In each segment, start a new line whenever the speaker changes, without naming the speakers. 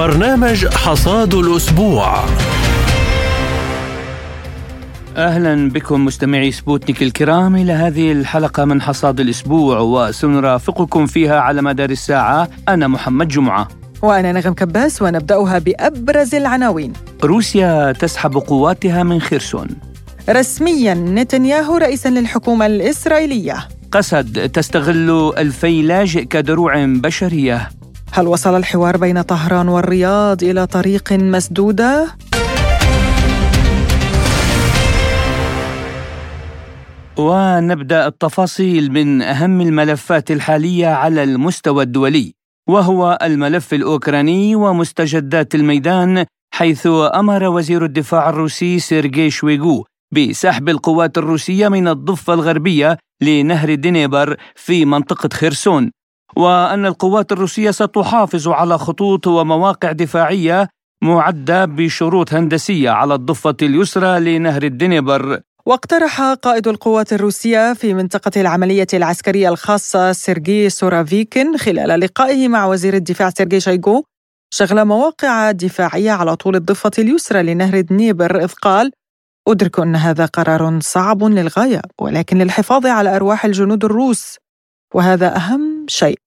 برنامج حصاد الأسبوع.
أهلا بكم مستمعي سبوتنيك الكرام إلى هذه الحلقة من حصاد الأسبوع وسنرافقكم فيها على مدار الساعة. أنا محمد جمعة.
وأنا نغم كباس ونبدأها بأبرز العناوين.
روسيا تسحب قواتها من خرسون
رسميا نتنياهو رئيسا للحكومة الإسرائيلية.
قسد تستغل ألفي لاجئ كدروع بشرية.
هل وصل الحوار بين طهران والرياض إلى طريق مسدودة؟
ونبدأ التفاصيل من أهم الملفات الحالية على المستوى الدولي وهو الملف الأوكراني ومستجدات الميدان حيث أمر وزير الدفاع الروسي سيرجي شويغو بسحب القوات الروسية من الضفة الغربية لنهر دنيبر في منطقة خرسون وأن القوات الروسية ستحافظ على خطوط ومواقع دفاعية معدة بشروط هندسية على الضفة اليسرى لنهر الدنيبر.
واقترح قائد القوات الروسية في منطقة العملية العسكرية الخاصة سيرجي سوروفيكين خلال لقائه مع وزير الدفاع سيرجي شويغو شغل مواقع دفاعية على طول الضفة اليسرى لنهر دنيبر إذ قال أدرك أن هذا قرار صعب للغاية ولكن للحفاظ على أرواح الجنود الروس وهذا أهم شيء.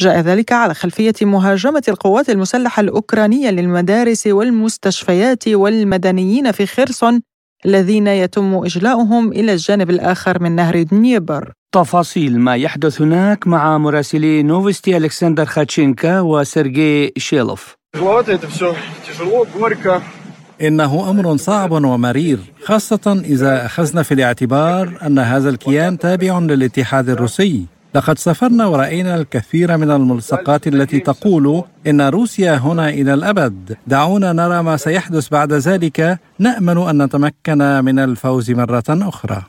جاء ذلك على خلفية مهاجمة القوات المسلحة الأوكرانية للمدارس والمستشفيات والمدنيين في خرسون الذين يتم إجلاؤهم إلى الجانب الآخر من نهر دنيبر.
تفاصيل ما يحدث هناك مع مراسلي نوفستي ألكسندر خاتشينكا وسيرجي شيلوف.
إنه أمر صعب ومرير خاصة إذا أخذنا في الاعتبار أن هذا الكيان تابع للاتحاد الروسي. لقد سافرنا ورأينا الكثير من الملصقات التي تقول إن روسيا هنا إلى الأبد. دعونا نرى ما سيحدث بعد ذلك. نأمل أن نتمكن من الفوز مرة أخرى.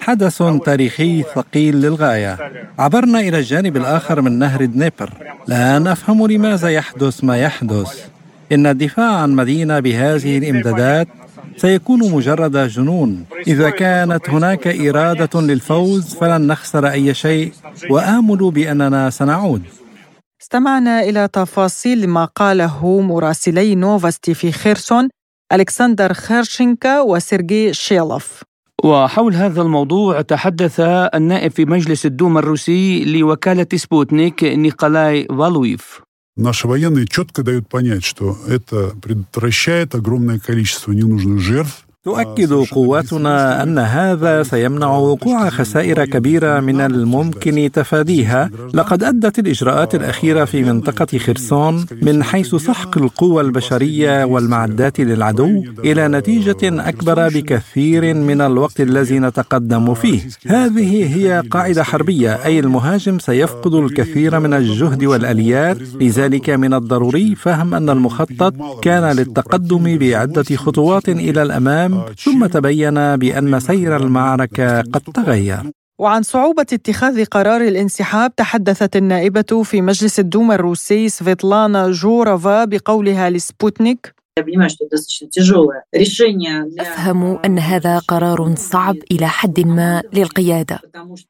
حدث تاريخي ثقيل للغاية. عبرنا إلى الجانب الآخر من نهر دنيبر. لا نفهم لماذا يحدث ما يحدث. إن الدفاع عن مدينة بهذه الإمدادات سيكون مجرد جنون. إذا كانت هناك إرادة للفوز فلن نخسر أي شيء وآمل بأننا سنعود.
استمعنا إلى تفاصيل ما قاله مراسلي نوفستي في خيرسون ألكسندر خيرشينكا وسيرجي شيلوف.
وحول هذا الموضوع تحدث النائب في مجلس الدوما الروسي لوكالة سبوتنيك نيكولاي فالويف.
Наши военные четко дают понять, что это предотвращает огромное количество ненужных жертв,
تؤكد قواتنا أن هذا سيمنع وقوع خسائر كبيرة من الممكن تفاديها. لقد أدت الإجراءات الأخيرة في منطقة خرسون من حيث سحق القوى البشرية والمعدات للعدو إلى نتيجة أكبر بكثير من الوقت الذي نتقدم فيه. هذه هي قاعدة حربية أي المهاجم سيفقد الكثير من الجهد والآليات. لذلك من الضروري فهم أن المخطط كان للتقدم بعدة خطوات إلى الأمام. ثم تبين بأن سير المعركة قد تغير.
وعن صعوبة اتخاذ قرار الانسحاب تحدثت النائبة في مجلس الدوما الروسي سفيتلانا جوروفا بقولها لسبوتنيك.
أفهم أن هذا قرار صعب إلى حد ما للقيادة.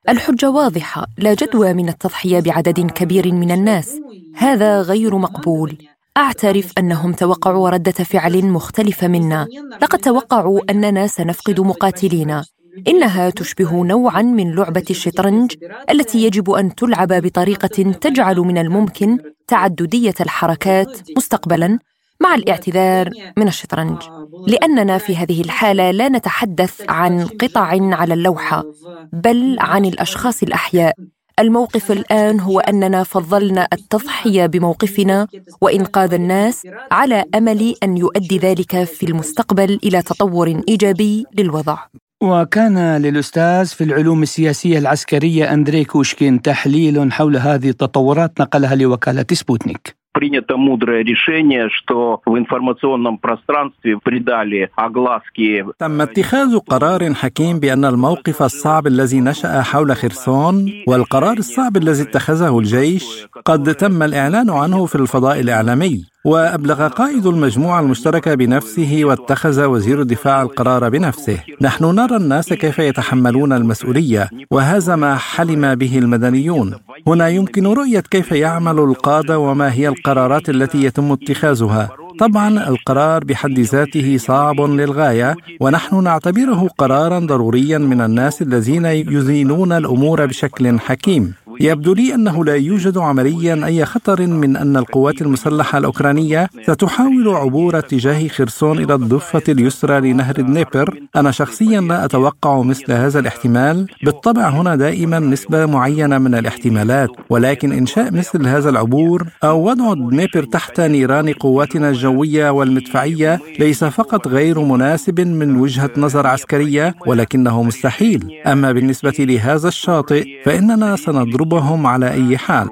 الحجة واضحة لا جدوى من التضحية بعدد كبير من الناس. هذا غير مقبول. أعترف أنهم توقعوا ردة فعل مختلفة منا. لقد توقعوا أننا سنفقد مقاتلينا. إنها تشبه نوعا من لعبة الشطرنج التي يجب أن تلعب بطريقة تجعل من الممكن تعددية الحركات مستقبلا مع الاعتذار من الشطرنج. لأننا في هذه الحالة لا نتحدث عن قطع على اللوحة بل عن الأشخاص الأحياء. الموقف الآن هو أننا فضلنا التضحية بموقفنا وانقاذ الناس على أمل أن يؤدي ذلك في المستقبل إلى تطور إيجابي للوضع.
وكان للأستاذ في العلوم السياسية العسكرية أندري كوشكين تحليل حول هذه التطورات نقلها لوكالة سبوتنيك.
принято мудрое решение, что в информационном пространстве придали огласки.
تم اتخاذ قرار حكيم بأن الموقف الصعب الذي نشأ حول خرسون والقرار الصعب الذي اتخذه الجيش قد تم الإعلان عنه في الفضاء الإعلامي وأبلغ قائد المجموعة المشتركة بنفسه واتخذ وزير الدفاع القرار بنفسه. نحن نرى الناس كيف يتحملون المسؤولية وهذا ما حلم به المدنيون. هنا يمكن رؤية كيف يعمل القادة وما هي القرارات التي يتم اتخاذها. طبعا القرار بحد ذاته صعب للغاية ونحن نعتبره قرارا ضروريا من الناس الذين يزنون الأمور بشكل حكيم. يبدو لي أنه لا يوجد عمليا أي خطر من أن القوات المسلحة الأوكرانية ستحاول عبور اتجاه خرسون إلى الضفة اليسرى لنهر النيبر. أنا شخصيا لا أتوقع مثل هذا الاحتمال. بالطبع هنا دائما نسبة معينة من الاحتمالات ولكن إنشاء مثل هذا العبور أو وضع النيبر تحت نيران قواتنا الجوية والمدفعية ليس فقط غير مناسب من وجهة نظر عسكرية ولكنه مستحيل. أما بالنسبة لهذا الشاطئ فإننا سنضرب يطلبهم على أي حال.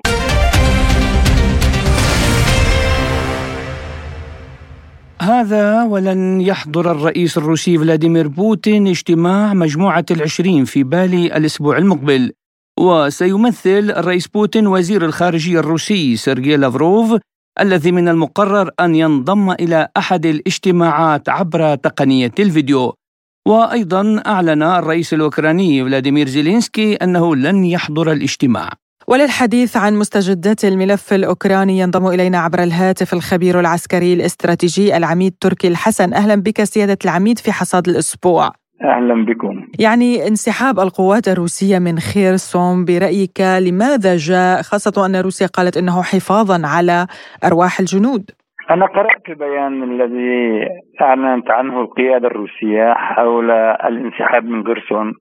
هذا ولن يحضر الرئيس الروسي فلاديمير بوتين اجتماع مجموعة العشرين في بالي الأسبوع المقبل. وسيمثل الرئيس بوتين وزير الخارجية الروسي سيرجي لافروف الذي من المقرر أن ينضم إلى أحد الاجتماعات عبر تقنية الفيديو. وأيضا أعلن الرئيس الأوكراني فلاديمير زيلينسكي أنه لن يحضر الاجتماع.
وللحديث عن مستجدات الملف الأوكراني ينضم إلينا عبر الهاتف الخبير العسكري الاستراتيجي العميد تركي الحسن. أهلا بك سيادة العميد في حصاد الأسبوع.
أهلا بكم.
يعني انسحاب القوات الروسية من خيرسون برأيك لماذا جاء خاصة أن روسيا قالت إنه حفاظا على أرواح الجنود؟
أنا قرأت البيان الذي أعلنت عنه القيادة الروسية حول الانسحاب من غرسون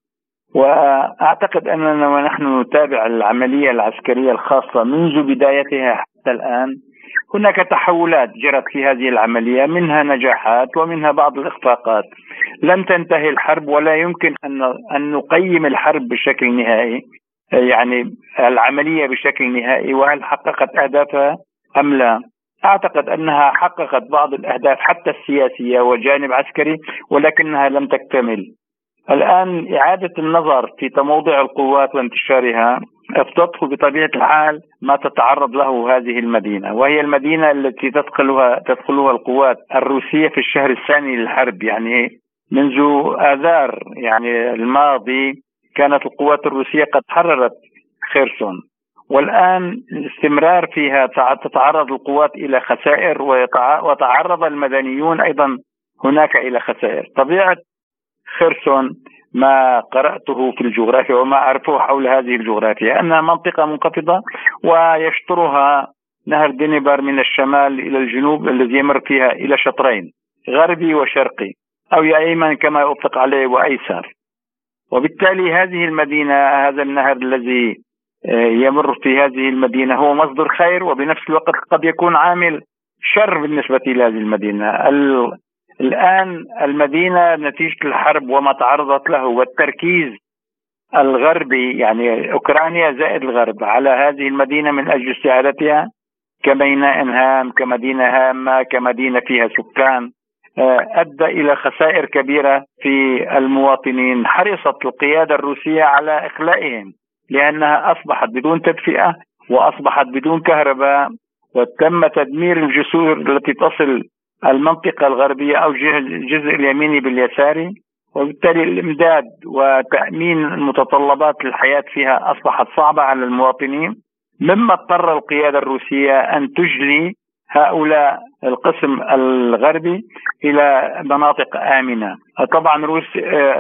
وأعتقد أننا ونحن نتابع العملية العسكرية الخاصة منذ بدايتها حتى الآن هناك تحولات جرت في هذه العملية منها نجاحات ومنها بعض الإخفاقات لم تنتهي الحرب ولا يمكن أن أن نقيم الحرب بشكل نهائي يعني العملية بشكل نهائي وهل حققت أهدافها أم لا أعتقد أنها حققت بعض الأهداف حتى السياسية وجانب عسكري ولكنها لم تكتمل. الآن إعادة النظر في تموضع القوات وانتشارها افضته بطبيعة الحال ما تتعرض له هذه المدينة وهي المدينة التي تدخلها تدخلها القوات الروسية في الشهر الثاني للحرب يعني منذ آذار يعني الماضي كانت القوات الروسية قد حررت خيرسون. والآن الاستمرار فيها تتعرض القوات إلى خسائر وتعرض المدنيون أيضا هناك إلى خسائر. طبيعة خرسون ما قرأته في الجغرافيا وما أعرفه حول هذه الجغرافيا أنها منطقة منخفضة ويشطرها نهر دنيبر من الشمال إلى الجنوب الذي يمر فيها إلى شطرين غربي وشرقي. أو يا أيمن كما يطلق عليه وأيسر. وبالتالي هذه المدينة هذا النهر الذي آه، يمر في هذه المدينة هو مصدر خير وبنفس الوقت قد يكون عامل شر بالنسبة لهذه المدينة. الآن المدينة نتيجة الحرب وما تعرضت له والتركيز الغربي يعني أوكرانيا زائد الغرب على هذه المدينة من أجل استعادتها كميناء هام كمدينة هامة كمدينة فيها سكان. آه، أدى إلى خسائر كبيرة في المواطنين. حرصت القيادة الروسية على إخلائهم لأنها أصبحت بدون تدفئة وأصبحت بدون كهرباء وتم تدمير الجسور التي تصل المنطقة الغربية أو الجزء اليميني باليساري وبالتالي الإمداد وتأمين المتطلبات للحياة فيها أصبحت صعبة على المواطنين. مما اضطر القيادة الروسية أن تجلي هؤلاء القسم الغربي إلى مناطق آمنة. طبعا روس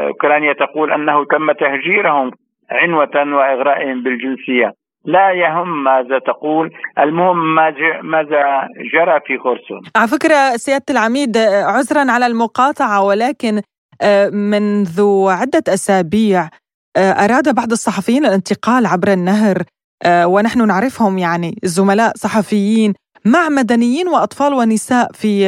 أوكرانيا تقول أنه تم تهجيرهم عنوة وإغرائهم بالجنسية. لا يهم ماذا تقول. المهم ماذا جرى في خرسون.
على فكرة سيادة العميد عذرا على المقاطعة ولكن آه، منذ عدة أسابيع آه، أراد بعض الصحفيين الانتقال عبر النهر آه، ونحن نعرفهم يعني زملاء صحفيين مع مدنيين وأطفال ونساء في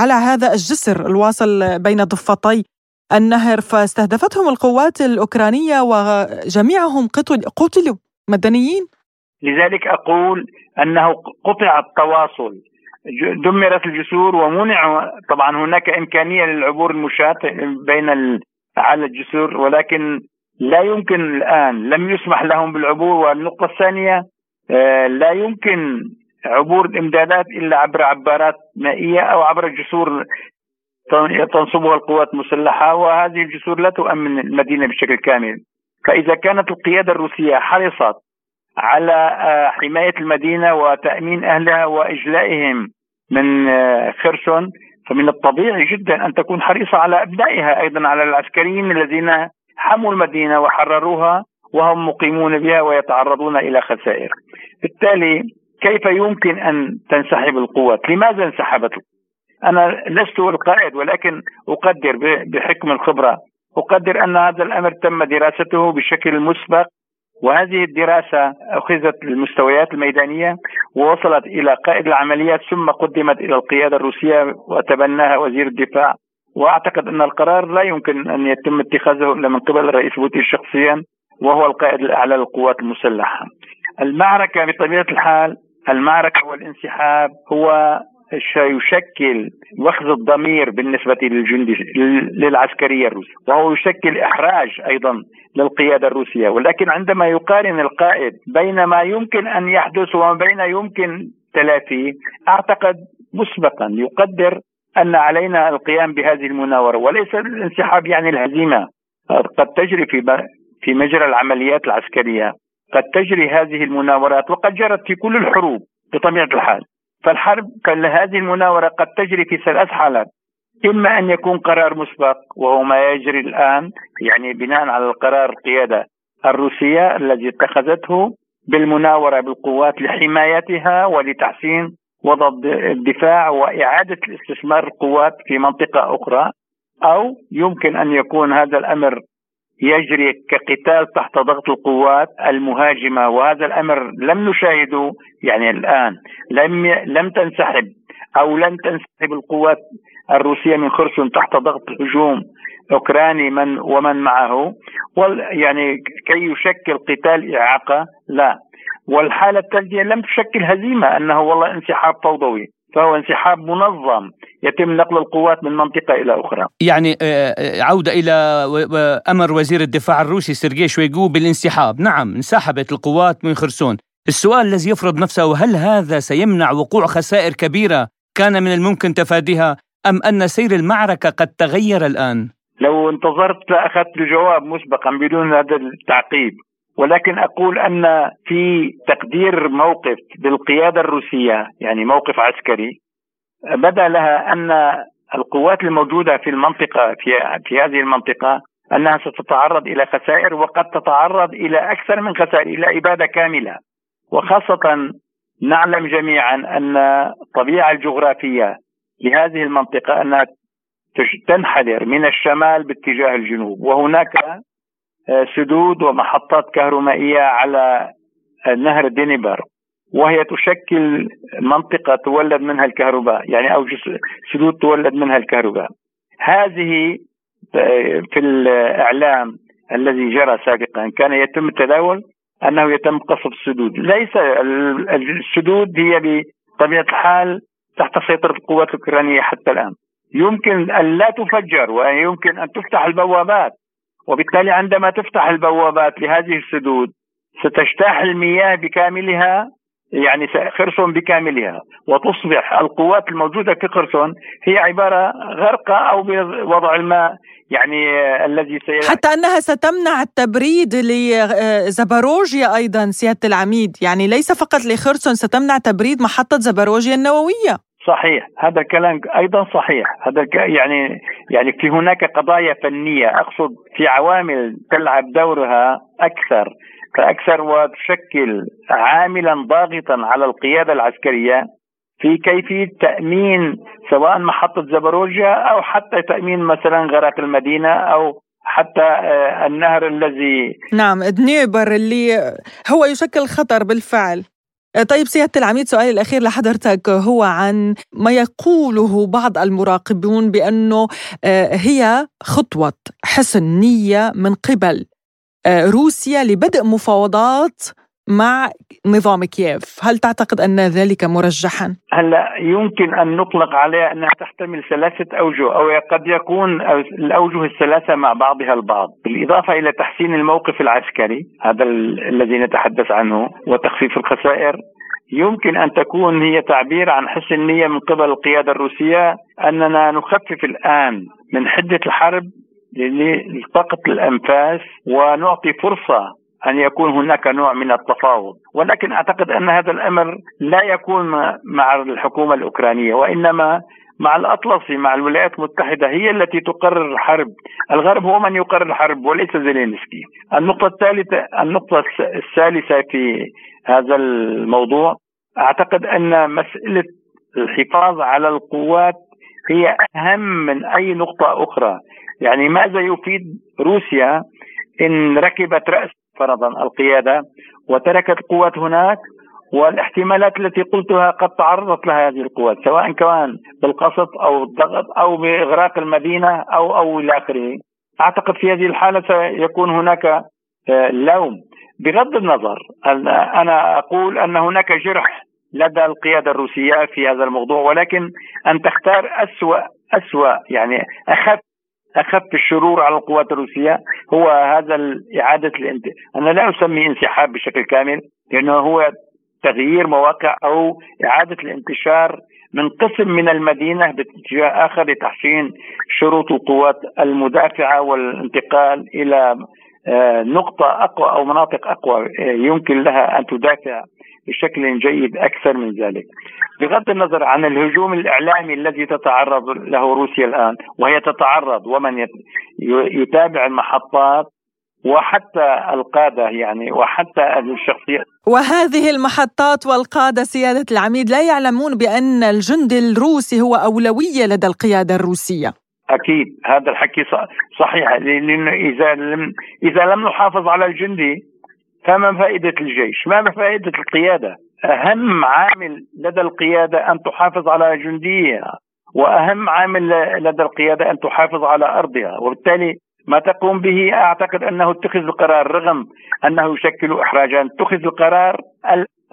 على هذا الجسر الواصل بين ضفتي النهر. فاستهدفتهم القوات الأوكرانية وجميعهم قتلوا مدنيين.
لذلك أقول أنه قطع التواصل. دمرت الجسور ومنع طبعا هناك إمكانية للعبور المشاة بين على الجسور ولكن لا يمكن الآن لم يسمح لهم بالعبور. والنقطة الثانية آه، لا يمكن عبور الإمدادات إلا عبر عبارات مائية أو عبر جسور تنصبها القوات المسلحة وهذه الجسور لا تؤمن المدينة بشكل كامل فإذا كانت القيادة الروسية حرصت على آه، حماية المدينة وتأمين أهلها وإجلائهم من آه، خرسون فمن الطبيعي جدا أن تكون حريصة على ابنائها أيضا على العسكريين الذين حموا المدينة وحرروها وهم مقيمون بها ويتعرضون إلى خسائر. بالتالي كيف يمكن أن تنسحب القوات؟ لماذا انسحبت؟ أنا لست القائد ولكن أقدر بحكم الخبرة أقدر أن هذا الأمر تم دراسته بشكل مسبق وهذه الدراسة أخذت المستويات الميدانية ووصلت إلى قائد العمليات ثم قدمت إلى القيادة الروسية وتبناها وزير الدفاع وأعتقد أن القرار لا يمكن أن يتم اتخاذه إلا من قبل الرئيس بوتين شخصيا وهو القائد الأعلى للقوات المسلحة المعركة بطبيعة الحال المعركة والانسحاب هو سيشكل وخز الضمير بالنسبة للجندي للعسكرية الروسية وهو يشكل إحراج أيضا للقيادة الروسية. ولكن عندما يقارن القائد بين ما يمكن أن يحدث وما بين يمكن تلافيه أعتقد مسبقا يقدر أن علينا القيام بهذه المناورة. وليس الانسحاب يعني الهزيمة قد تجري في في مجرى العمليات العسكرية. قد تجري هذه المناورات وقد جرت في كل الحروب بطبيعة الحال. فالحرب هذه المناورة قد تجري في ثلاث حالات. إما أن يكون قرار مسبق وهو ما يجري الآن يعني بناء على القرار القيادة الروسية الذي اتخذته بالمناورة بالقوات لحمايتها ولتحسين وضع الدفاع وإعادة الاستثمار القوات في منطقة أخرى أو يمكن أن يكون هذا الأمر يجري كقتال تحت ضغط القوات المهاجمة وهذا الأمر لم نشاهده يعني الآن. لم لم تنسحب أو لن تنسحب القوات الروسية من خرسون تحت ضغط هجوم أوكراني من ومن معه. يعني كي يشكل قتال إعاقة لا. والحالة الثالثه لم تشكل هزيمة أنه والله انسحاب فوضوي فهو انسحاب منظم. يتم نقل القوات من منطقة إلى أخرى.
يعني آه، آه، عودة إلى أمر وزير الدفاع الروسي سيرجي شويغو بالانسحاب. نعم انسحبت القوات من خرسون. السؤال الذي يفرض نفسه هل هذا سيمنع وقوع خسائر كبيرة كان من الممكن تفاديها أم أن سير المعركة قد تغير الآن؟
لو انتظرت لأخذت الجواب مسبقا بدون هذا التعقيب. ولكن أقول أن في تقدير موقف للقياده الروسية يعني موقف عسكري بدا لها أن القوات الموجودة في المنطقة في في هذه المنطقة أنها ستتعرض إلى خسائر وقد تتعرض إلى أكثر من خسائر إلى إبادة كاملة. وخاصة نعلم جميعا أن الطبيعة الجغرافية لهذه المنطقة أنها تنحدر من الشمال باتجاه الجنوب. وهناك سدود ومحطات كهرومائيه على نهر دينيبر. وهي تشكل منطقة تولد منها الكهرباء يعني أو سدود تولد منها الكهرباء. هذه في الإعلام الذي جرى سابقا كان يتم التداول أنه يتم قصف السدود. ليس السدود هي بطبيعة الحال تحت سيطرة القوات الأوكرانية حتى الآن. يمكن أن لا تفجر ويمكن أن تفتح البوابات وبالتالي عندما تفتح البوابات لهذه السدود ستجتاح المياه بكاملها يعني خرسون بكاملها. وتصبح القوات الموجودة في خرسون هي عبارة غرقة أو بوضع الماء يعني الذي
سي... حتى أنها ستمنع التبريد لزباروجيا أيضا سيادة العميد. يعني ليس فقط لخرسون ستمنع تبريد محطة زباروجيا النووية.
صحيح. هذا الكلام أيضا صحيح. هذا يعني يعني في هناك قضايا فنية. أقصد في عوامل تلعب دورها أكثر. فأكثر وتشكل عاملا ضاغطا على القيادة العسكرية في كيفيه تأمين سواء محطة زبروجيا أو حتى تأمين مثلا غرق المدينة أو حتى آه، النهر الذي
نعم دنيبر اللي هو يشكل خطر بالفعل. آه، طيب سيادة العميد سؤالي الأخير لحضرتك هو عن ما يقوله بعض المراقبون بأنه آه، هي خطوة حسن نية من قبل روسيا لبدء مفاوضات مع نظام كييف. هل تعتقد أن ذلك مرجحا؟
هلا يمكن أن نطلق عليها أنها تحتمل ثلاثة أوجه أو قد يكون الأوجه الثلاثة مع بعضها البعض. بالإضافة إلى تحسين الموقف العسكري هذا الذي نتحدث عنه وتخفيف الخسائر. يمكن أن تكون هي تعبير عن حسن النية من قبل القيادة الروسية أننا نخفف الآن من حدة الحرب لطاقه الأنفاس ونعطي فرصة أن يكون هناك نوع من التفاوض، ولكن أعتقد أن هذا الأمر لا يكون مع الحكومة الأوكرانية وإنما مع الاطلسي مع الولايات المتحدة هي التي تقرر الحرب، الغرب هو من يقرر الحرب وليس زيلينسكي. النقطة الثالثة النقطة الثالثة في هذا الموضوع أعتقد أن مسألة الحفاظ على القوات هي أهم من أي نقطة أخرى، يعني ماذا يفيد روسيا إن ركبت رأس فرضا القيادة وتركت القوات هناك والاحتمالات التي قلتها قد تعرضت لها هذه القوات سواء كان بالقصف أو الضغط أو بإغراق المدينة أو أو إلى آخره. أعتقد في هذه الحالة سيكون هناك آه، لوم بغض النظر أنا أقول أن هناك جرح لدى القيادة الروسية في هذا الموضوع ولكن أن تختار أسوأ أسوأ يعني أخف اخف الشرور على القوات الروسية هو هذا إعادة الانت... أنا لا اسمي انسحاب بشكل كامل لأنه هو تغيير مواقع أو إعادة الانتشار من قسم من المدينة باتجاه آخر لتحسين شروط القوات المدافعة والانتقال إلى آه، نقطة أقوى أو مناطق أقوى آه، يمكن لها أن تدافع بشكل جيد أكثر من ذلك. بغض النظر عن الهجوم الإعلامي الذي تتعرض له روسيا الآن وهي تتعرض ومن يتابع المحطات وحتى القادة يعني وحتى الشخصيات
وهذه المحطات والقادة سيادة العميد لا يعلمون بأن الجندي الروسي هو أولوية لدى القيادة الروسية
أكيد هذا الحكي صحيح لأنه إذا لم إذا لم نحافظ على الجندي فما فائدة الجيش؟ ما فائدة القيادة؟ أهم عامل لدى القيادة أن تحافظ على جنديها وأهم عامل لدى القيادة أن تحافظ على أرضها وبالتالي ما تقوم به أعتقد أنه اتخذ القرار رغم أنه يشكل احراجا اتخذ القرار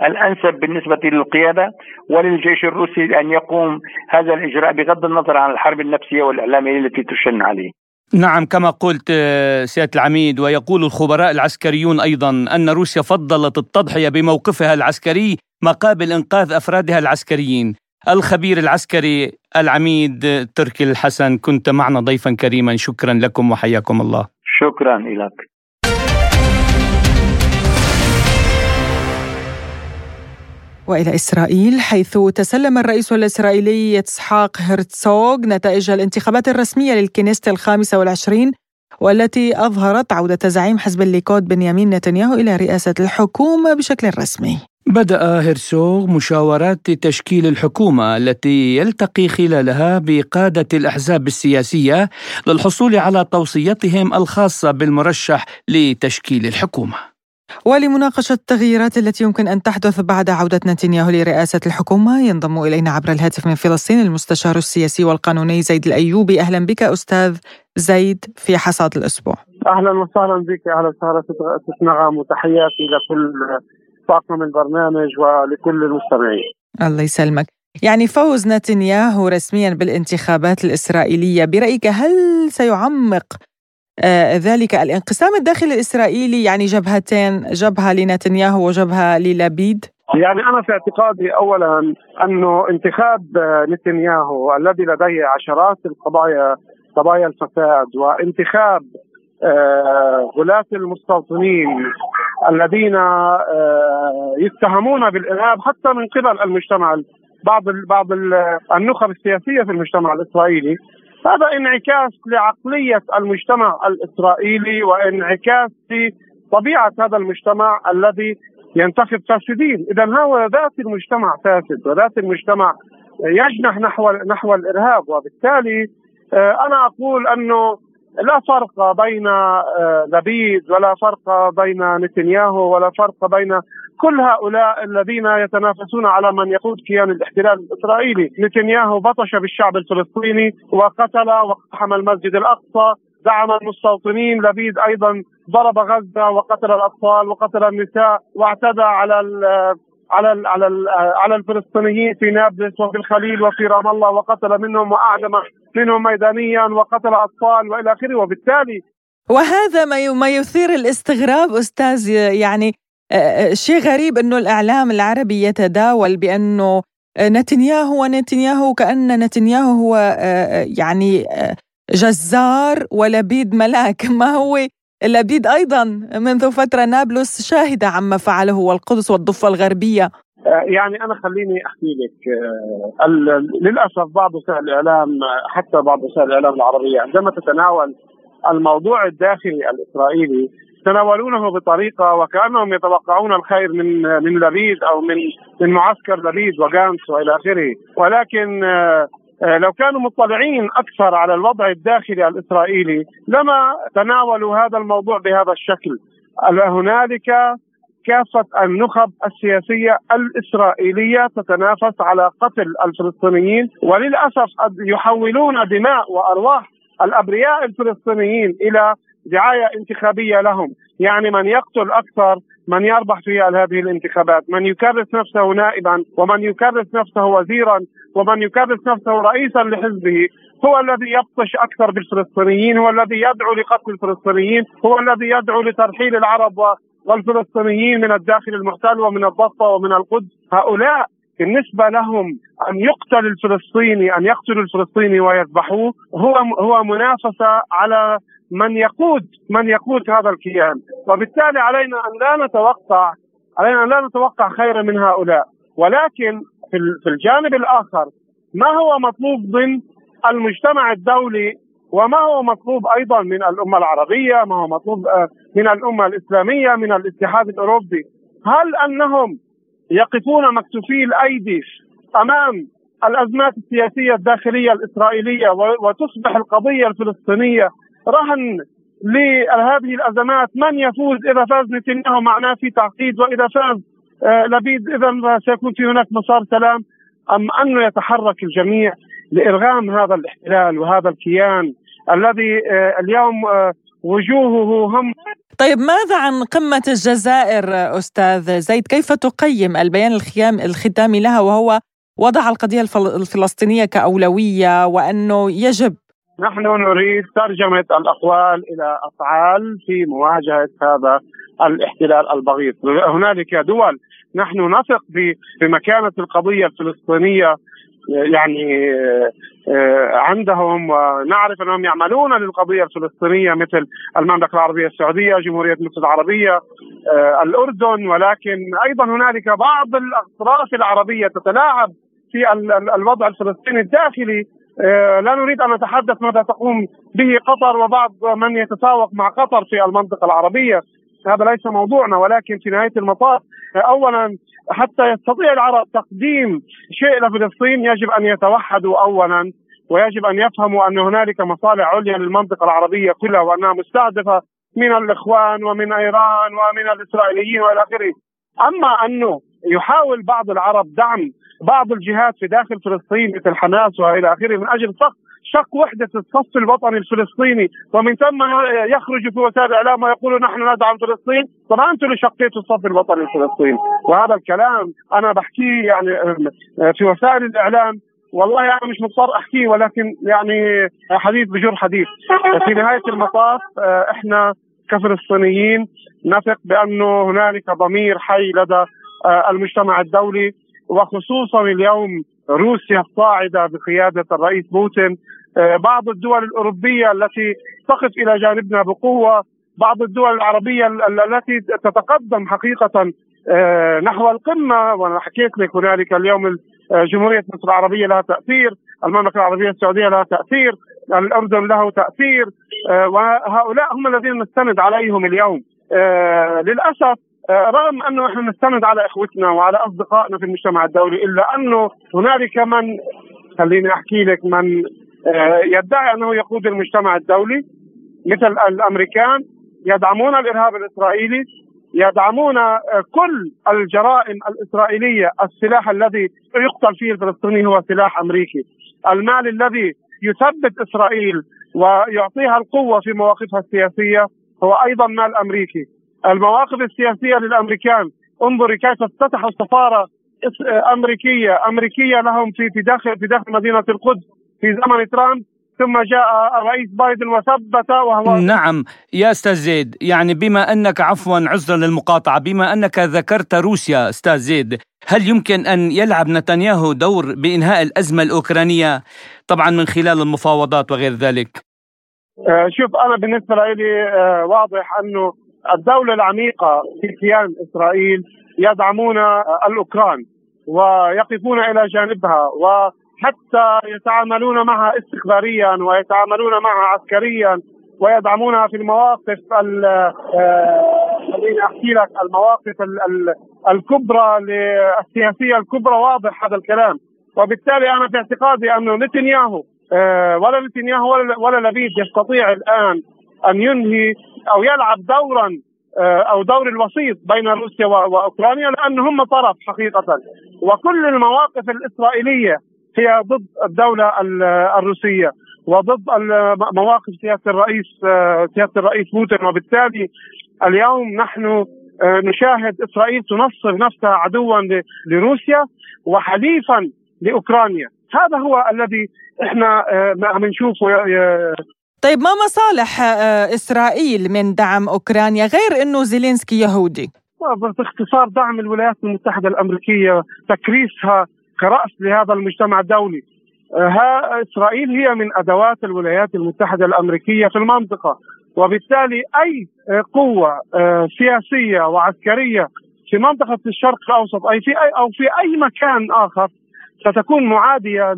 الأنسب بالنسبة للقيادة وللجيش الروسي أن يقوم هذا الإجراء بغض النظر عن الحرب النفسية والإعلامية التي تشن عليه.
نعم كما قلت آه، سيادة العميد ويقول الخبراء العسكريون أيضا أن روسيا فضلت التضحية بموقفها العسكري مقابل إنقاذ أفرادها العسكريين. الخبير العسكري العميد تركي الحسن كنت معنا ضيفا كريما شكرا لكم وحياكم الله.
شكرا لك.
وإلى إسرائيل حيث تسلم الرئيس الإسرائيلي إسحاق هرتسوغ نتائج الانتخابات الرسمية للكنيست الخامسة والعشرين والتي أظهرت عودة زعيم حزب الليكود بنيامين نتنياهو إلى رئاسة الحكومة بشكل رسمي.
بدأ هيرسوغ مشاورات تشكيل الحكومة التي يلتقي خلالها بقادة الأحزاب السياسية للحصول على توصيتهم الخاصة بالمرشح لتشكيل الحكومة.
ولمناقشة التغييرات التي يمكن أن تحدث بعد عودة نتنياهو لرئاسة الحكومة ينضم إلينا عبر الهاتف من فلسطين المستشار السياسي والقانوني زيد الأيوبي. أهلا بك أستاذ زيد في حصاد الأسبوع.
أهلا وسهلا بك أهلا وسهلا نغم وتحياتي لكل طاقم البرنامج ولكل المستمعين.
الله يسلمك. يعني فوز نتنياهو رسميا بالانتخابات الإسرائيلية برأيك هل سيعمق ذلك الانقسام الداخلي الإسرائيلي يعني جبهتين جبهة لنتنياهو وجبهة للبيد.
يعني أنا في اعتقادي أولا أنه انتخاب نتنياهو الذي لديه عشرات القضايا قضايا الفساد وانتخاب آه، غلاة المستوطنين الذين آه، يتهمون بالإرهاب حتى من قبل المجتمع بعض بعض النخب السياسية في المجتمع الإسرائيلي هذا انعكاس لعقلية المجتمع الإسرائيلي وانعكاس في طبيعه هذا المجتمع الذي ينتخب فاسدين، اذا هو ذات المجتمع فاسد وذات المجتمع يجنح نحو نحو الإرهاب. وبالتالي آه، أنا أقول أنه لا فرق بين آه، لبيد ولا فرق بين نتنياهو ولا فرق بين كل هؤلاء الذين يتنافسون على من يقود كيان الاحتلال الإسرائيلي، نتنياهو بطش بالشعب الفلسطيني وقتل واقتحم المسجد الأقصى، دعم المستوطنين، لبيد أيضا ضرب غزة وقتل الأطفال وقتل النساء واعتدى على على ال على ال على الفلسطينيين في نابلس وفي الخليل وفي رام الله وقتل منهم وأعدم منهم ميدانيا وقتل أطفال وإلى آخره. وبالتالي
وهذا ما ما يثير الاستغراب أستاذ يعني شيء غريب إنه الإعلام العربي يتداول بأنه نتنياهو ونتنياهو كأن نتنياهو هو يعني جزار ولبيد ملاك. ما هو لبيد أيضا منذ فترة نابلس شاهده عما فعله والقدس والضفة الغربية.
يعني أنا خليني أحكي لك للأسف بعض وسائل الإعلام حتى بعض وسائل الإعلام العربية عندما تتناول الموضوع الداخلي الإسرائيلي يتناولونه بطريقة وكأنهم يتوقعون الخير من من لبيد أو من من معسكر لبيد وغانس وإلى آخره. ولكن آه، آه، لو كانوا مطلعين أكثر على الوضع الداخلي الإسرائيلي لما تناولوا هذا الموضوع بهذا الشكل. هنالك كافة النخب السياسية الإسرائيلية تتنافس على قتل الفلسطينيين وللأسف يحولون دماء وأرواح الأبرياء الفلسطينيين إلى دعاية انتخابية لهم، يعني من يقتل أكثر من يربح في هذه الانتخابات، من يكرس نفسه نائبا ومن يكرس نفسه وزيرا ومن يكرس نفسه رئيسا لحزبه هو الذي يبطش أكثر بالفلسطينيين، هو الذي يدعو لقتل الفلسطينيين، هو الذي يدعو لترحيل العرب والفلسطينيين من الداخل المحتل ومن الضفة ومن القدس، هؤلاء بالنسبة لهم أن يقتل الفلسطيني أن يقتلوا الفلسطيني ويذبحوه هو هو منافسة على من يقود من يقود هذا الكيان. وبالتالي علينا أن لا نتوقع علينا أن لا نتوقع خيرا من هؤلاء. ولكن في الجانب الآخر ما هو مطلوب ضمن المجتمع الدولي؟ وما هو مطلوب أيضا من الأمة العربية؟ ما هو مطلوب آه، من الأمة الإسلامية؟ من الاتحاد الأوروبي؟ هل أنهم يقفون مكتوفي الأيدي أمام الأزمات السياسية الداخلية الإسرائيلية وتصبح القضية الفلسطينية رهن لهذه الأزمات. من يفوز إذا فاز نتنياهو معناه في تعقيد؟ وإذا فاز آه، لبيد إذا سيكون في هناك مسار سلام. أم أنه يتحرك الجميع لإرغام هذا الاحتلال وهذا الكيان الذي آه، اليوم آه، وجوهه هم.
طيب ماذا عن قمة الجزائر أستاذ زيد؟ كيف تقيم البيان الخيام الختامي لها؟ وهو وضع القضية الفلسطينية كأولوية وأنه يجب
نحن نريد ترجمة الأقوال إلى أفعال في مواجهة هذا الاحتلال البغيض. هنالك دول نحن نثق بمكانة القضية الفلسطينية يعني عندهم ونعرف أنهم يعملون للقضية الفلسطينية مثل المملكة العربية السعودية، جمهورية مصر العربية، الأردن ولكن أيضا هنالك بعض الأطراف العربية تتلاعب في الوضع الفلسطيني الداخلي لا نريد أن نتحدث ماذا تقوم به قطر وبعض من يتساوق مع قطر في المنطقة العربية. هذا ليس موضوعنا ولكن في نهاية المطاف آه، اولا حتى يستطيع العرب تقديم شيء لفلسطين يجب أن يتوحدوا اولا ويجب أن يفهموا أن هنالك مصالح عليا للمنطقة العربية كلها وأنها مستهدفة من الإخوان ومن إيران ومن الإسرائيليين وإلى آخره. أما أنه يحاول بعض العرب دعم بعض الجهات في داخل فلسطين مثل حماس وإلى آخره من أجل شق شق وحدة الصف الوطني الفلسطيني. ومن ثم يخرج في وسائل الإعلام ويقول نحن ندعم فلسطين. طبعا أنتم اللي شقيتوا الصف الوطني الفلسطيني؟ وهذا الكلام أنا بحكيه يعني في وسائل الإعلام. والله أنا يعني مش مضطر أحكيه ولكن يعني حديث بجر حديث. في نهاية المطاف إحنا كفلسطينيين نثق بأنه هنالك ضمير حي لدى المجتمع الدولي وخصوصا اليوم روسيا الصاعدة بقيادة الرئيس بوتين. آه، بعض الدول الأوروبية التي تقف إلى جانبنا بقوة بعض الدول العربية التي تتقدم حقيقة آه، نحو القمة. وأنا حكيت لك هنالك اليوم آه، جمهورية مصر العربية لها تأثير، المملكة العربية السعودية لها تأثير، الأردن له تأثير. وهؤلاء هم الذين نستند عليهم اليوم. للأسف آه، رغم أنه إحنا نستند على إخوتنا وعلى أصدقائنا في المجتمع الدولي إلا أنه هنالك من خليني أحكي لك من آه، يدعي أنه يقود المجتمع الدولي مثل الأمريكان يدعمون الإرهاب الإسرائيلي يدعمون آه، كل الجرائم الإسرائيلية السلاح الذي يقتل فيه الفلسطيني هو سلاح أمريكي. المال الذي يثبت إسرائيل ويعطيها القوة في مواقفها السياسية هو أيضا مال أمريكي. المواقف السياسية للأمريكان. انظري كيف افتتحوا سفاره أمريكية. أمريكية لهم في في داخل في داخل مدينة القدس في زمن ترامب. ثم جاء الرئيس بايدن وثبت وهو
نعم. يا أستاذ زيد يعني بما أنك عفوا عذرا للمقاطعة بما أنك ذكرت روسيا أستاذ زيد هل يمكن أن يلعب نتنياهو دور بإنهاء الأزمة الأوكرانية؟ طبعا من خلال المفاوضات وغير ذلك.
آه، شوف أنا بالنسبة لي آه، واضح أنه الدولة العميقة في كيان إسرائيل يدعمون الأوكران ويقفون إلى جانبها وحتى يتعاملون معها استخباريا ويتعاملون معها عسكريا ويدعمونها في المواقف آه، خليني أحكي لك المواقف الكبرى السياسية الكبرى واضح هذا الكلام. وبالتالي أنا في اعتقادي انه نتنياهو آه، ولا نتنياهو ولا ولا لبيد يستطيع الآن أن ينهي أو يلعب دورا آه، أو دور الوسيط بين روسيا وأوكرانيا لأن هم طرف حقيقة. وكل المواقف الإسرائيلية هي ضد الدولة الروسية وضد مواقف سيادة الرئيس آه، سيادة الرئيس بوتين. وبالتالي اليوم نحن نشاهد إسرائيل تنصب نفسها عدوا لروسيا وحليفا لأوكرانيا. هذا هو الذي إحنا عم آه، نشوفه
طيب ما مصالح آه، إسرائيل من دعم أوكرانيا غير إنه زيلينسكي يهودي؟
باختصار دعم الولايات المتحدة الأمريكية تكريسها كرأس لهذا المجتمع الدولي آه، ها إسرائيل هي من أدوات الولايات المتحدة الأمريكية في المنطقة وبالتالي أي قوة سياسية وعسكرية في منطقة الشرق الأوسط أي في أي أو في أي مكان آخر ستكون معادية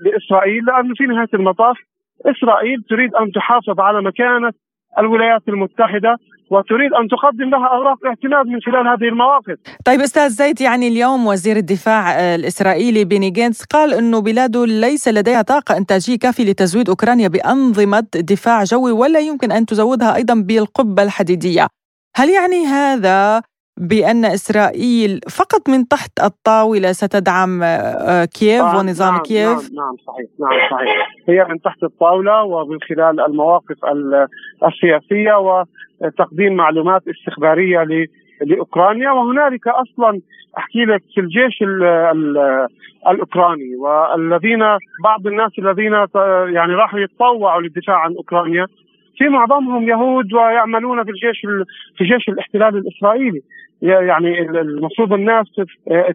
لإسرائيل لأنه في نهاية المطاف إسرائيل تريد أن تحافظ على مكانة الولايات المتحدة وتريد أن تقدم لها أوراق اعتماد من خلال هذه المواقف.
طيب أستاذ زيد يعني اليوم وزير الدفاع الإسرائيلي بيني جينتس قال إنه بلاده ليس لديها طاقة إنتاجية كافية لتزويد أوكرانيا بأنظمة دفاع جوي ولا يمكن أن تزودها أيضا بالقبة الحديدية. هل يعني هذا بأن إسرائيل فقط من تحت الطاولة ستدعم آه، كييف آه ونظام
نعم
كييف؟
نعم نعم صحيح نعم صحيح. هي من تحت الطاولة ومن خلال المواقف السياسية وتقديم معلومات استخبارية لأوكرانيا. وهنالك أصلا أحكي لك في الجيش ال ال الأوكراني والذين بعض الناس الذين يعني راحوا يتطوعوا للدفاع عن أوكرانيا. في معظمهم يهود ويعملون في الجيش في جيش الاحتلال الإسرائيلي. يعني المفروض الناس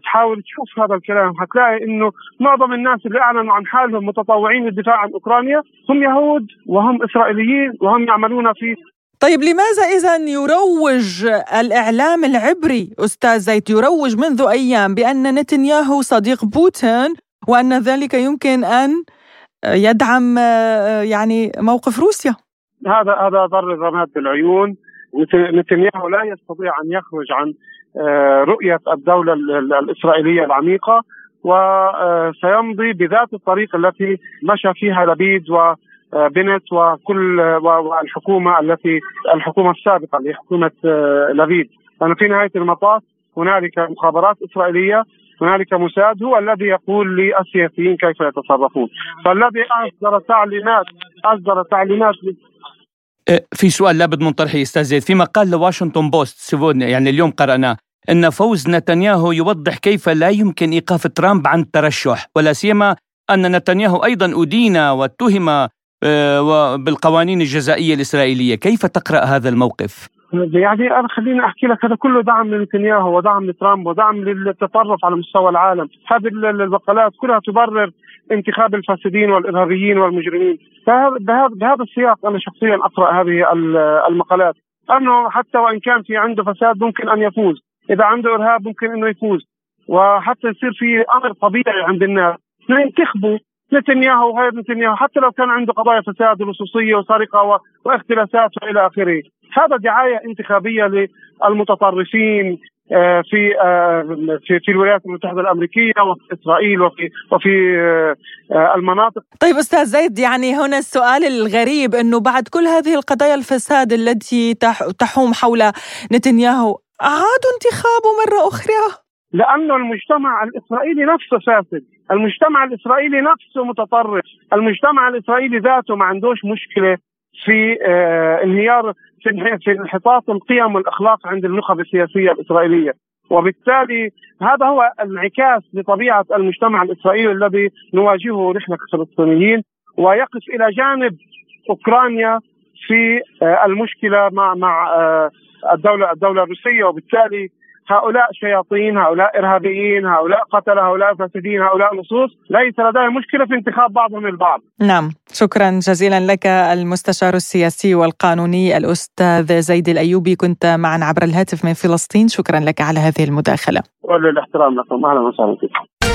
تحاول تشوف هذا الكلام. حتلاقي إنه معظم الناس اللي أعلنوا عن حالهم متطوعين للدفاع عن أوكرانيا هم يهود وهم إسرائيليين وهم يعملون في
طيب لماذا إذا يروج الإعلام العبري أستاذ زيت يروج منذ أيام بأن نتنياهو صديق بوتين وأن ذلك يمكن أن يدعم يعني موقف روسيا.
هذا هذا ضر الرماد بالعيون. نتنياهو لا يستطيع أن يخرج عن آه، رؤية الدولة الإسرائيلية العميقة وسيمضي بذات الطريق التي مشى فيها لبيد وبنت وكل والحكومة التي الحكومة السابقة اللي حكومة آه، لبيد. لأنه في نهاية المطاف هنالك مخابرات إسرائيلية هنالك مساعد هو الذي يقول للسياسيين كيف يتصرفون. فالذي أصدر تعليمات أصدر تعليمات
في سؤال لابد من طرحه أستاذ زيد. في مقال لواشنطن بوست يعني اليوم قرأناه إن فوز نتنياهو يوضح كيف لا يمكن إيقاف ترامب عن الترشح ولا سيما أن نتنياهو أيضا أدين واتهم أه، بالقوانين الجزائية الإسرائيلية، كيف تقرأ هذا الموقف؟
يعني أنا خليني أحكي لك هذا كله دعم لنتنياهو ودعم لترامب ودعم للتطرف على مستوى العالم، هذه المقالات كلها تبرر انتخاب الفاسدين والإرهابيين والمجرمين، بهذا السياق أنا شخصيا أقرأ هذه المقالات، أنه حتى وإن كان في عنده فساد ممكن أن يفوز، إذا عنده إرهاب ممكن أنه يفوز، وحتى يصير في أمر طبيعي عند الناس. ينتخبوا نتنياهو وغير نتنياهو. حتى لو كان عنده قضايا فساد ولصوصية وسرقة واختلاسات وإلى آخره، هذا دعاية انتخابية للمتطرفين. في آه، في في الولايات المتحدة الأمريكية وفي إسرائيل وفي وفي آه، المناطق.
طيب أستاذ زيد يعني هنا السؤال الغريب إنه بعد كل هذه القضايا الفساد التي تحوم حول نتنياهو عادوا انتخابه مرة أخرى؟
لأنه المجتمع الإسرائيلي نفسه فاسد، المجتمع الإسرائيلي نفسه متطرف، المجتمع الإسرائيلي ذاته ما عندوش مشكلة في انهيار في انحطاط القيم والأخلاق عند النخب السياسية الإسرائيلية. وبالتالي هذا هو انعكاس لطبيعة المجتمع الإسرائيلي الذي نواجهه نحن كفلسطينيين ويقف إلى جانب أوكرانيا في المشكلة مع مع الدولة الدولة الروسية. وبالتالي هؤلاء شياطين هؤلاء إرهابيين هؤلاء قتلة هؤلاء فاسدين هؤلاء لصوص ليس لديهم مشكلة في انتخاب بعضهم البعض.
نعم. شكرا جزيلا لك المستشار السياسي والقانوني الأستاذ زيد الأيوبي. كنت معنا عبر الهاتف من فلسطين. شكرا لك على هذه المداخلة.
وللاحترام لكم. أهلا وسهلا فيكم.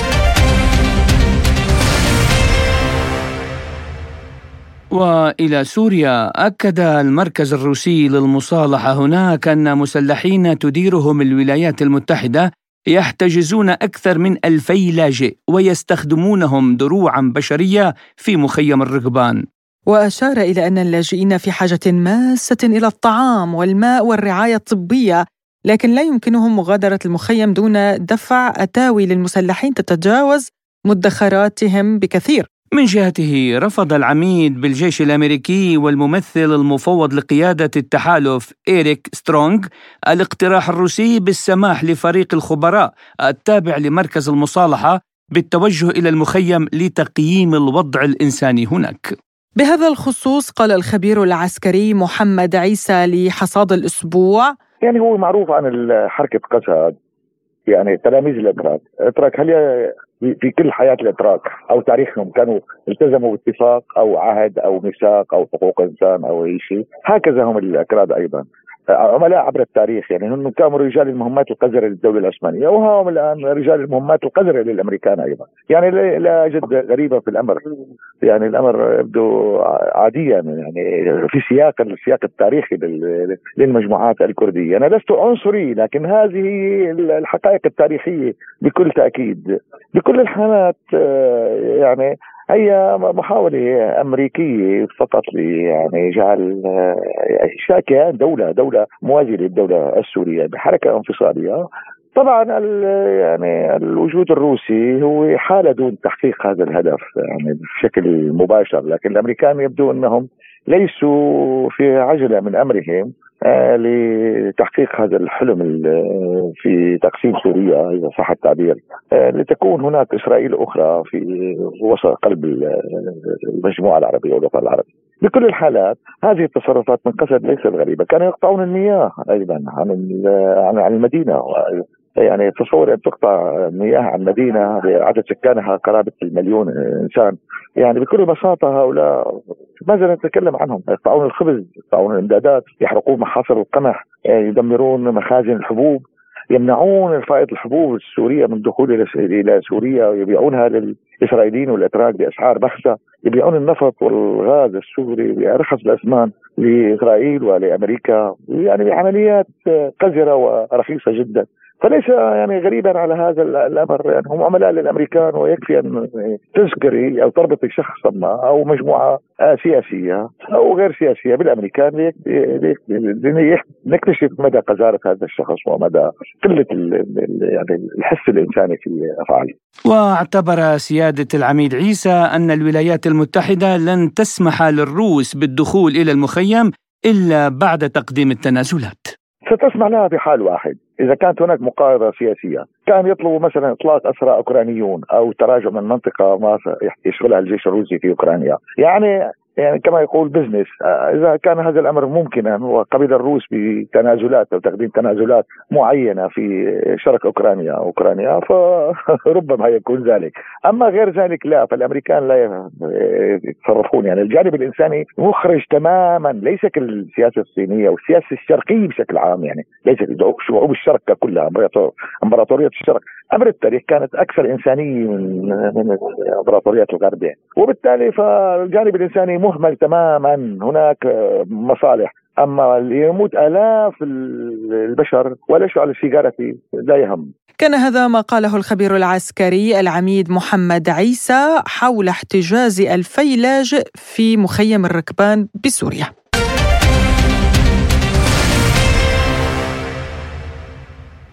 وإلى سوريا أكد المركز الروسي للمصالحة هناك أن مسلحين تديرهم الولايات المتحدة يحتجزون أكثر من ألفي لاجئ ويستخدمونهم دروعا بشرية في مخيم الركبان
وأشار إلى أن اللاجئين في حاجة ماسة إلى الطعام والماء والرعاية الطبية لكن لا يمكنهم مغادرة المخيم دون دفع أتاوي للمسلحين تتجاوز مدخراتهم بكثير.
من جهته رفض العميد بالجيش الأمريكي والممثل المفوض لقيادة التحالف إيريك سترونغ الاقتراح الروسي بالسماح لفريق الخبراء التابع لمركز المصالحة بالتوجه إلى المخيم لتقييم الوضع الإنساني هناك.
بهذا الخصوص قال الخبير العسكري محمد عيسى لحصاد الأسبوع
يعني هو معروف عن حركه قسد يعني تلاميذ الاتراك، الاتراك هل في كل حياة الإتراك أو تاريخهم كانوا التزموا باتفاق أو عهد أو ميثاق أو حقوق إنسان أو أي شيء، هكذا هم الأكراد أيضا. عملاء عبر التاريخ يعني هم كانوا رجال المهمات القذرة للدولة العثمانية وهم الآن رجال المهمات القذرة للأمريكان أيضا. يعني لا أجد غريبة في الأمر. يعني الأمر يبدو عاديا يعني في سياق السياق التاريخي للمجموعات الكردية. أنا لست عنصري لكن هذه الحقائق التاريخية بكل تأكيد. بكل الحالات يعني هي محاولة أمريكية فقط يعني جعل إنشاء كيان دولة دولة موازية للدولة السورية بحركة انفصالية. طبعا يعني الوجود الروسي هو حالة دون تحقيق هذا الهدف يعني بشكل مباشر لكن الأمريكان يبدو أنهم ليسوا في عجلة من أمرهم آه لتحقيق هذا الحلم في تقسيم سوريا إذا صح التعبير آه لتكون هناك إسرائيل أخرى في وسط قلب المجموعة العربية والوطن العربي. بكل الحالات هذه التصرفات من قسد ليست غريبة، كانوا يقطعون المياه أيضا عن عن المدينة يعني تصور أن تقطع مياه عن مدينة بعدد سكانها قرابة المليون إنسان يعني بكل بساطة هؤلاء ماذا نتكلم عنهم؟ يقطعون الخبز، يقطعون الإمدادات، يحرقون محاصر القمح، يدمرون مخازن الحبوب، يمنعون الفائض الحبوب السورية من الدخول إلى سوريا ويبيعونها للإسرائيليين والإتراك بأسعار بخسه، يبيعون النفط والغاز السوري بأرخص الأثمان لإسرائيل ولأمريكا، يعني بعمليات قذرة ورخيصة جدا. فليس يعني غريبا على هذا الأمر يعني هم عملاء للأمريكان ويكفي أن تذكري أو تربطي شخصا ما أو مجموعة سياسية أو غير سياسية بالأمريكان نكتشف مدى قذارة هذا الشخص ومدى قلة يعني الحس الإنساني في افعاله.
واعتبر سيادة العميد عيسى أن الولايات المتحدة لن تسمح للروس بالدخول إلى المخيم إلا بعد تقديم التنازلات.
ستسمح لها في حال واحد. إذا كانت هناك مقاربه سياسية، كان يطلبوا مثلا إطلاق أسرى أوكرانيون أو تراجع من منطقة ما يشغلها الجيش الروسي في أوكرانيا، يعني يعني كما يقول بزنس إذا كان هذا الأمر ممكنا وقبل الروس بتنازلات أو تقديم تنازلات معينة في شرق أوكرانيا أوكرانيا فربما يكون ذلك. أما غير ذلك لا فالأمريكان لا يتصرفون. يعني الجانب الإنساني مخرج تماما ليس كالسياسة الصينية والسياسة الشرقية بشكل عام يعني ليس شعوب الشرق كلها أمبراطورية الشرق. أمر التاريخ كانت أكثر إنسانية من من امبراطوريات الغرب يعني وبالتالي فالجانب الإنساني مهمل تماما. هناك مصالح. أما يموت آلاف البشر ولا يشعل السيجاره لا يهم.
كان هذا ما قاله الخبير العسكري العميد محمد عيسى حول احتجاز الفي لاجئ في مخيم الركبان بسوريا.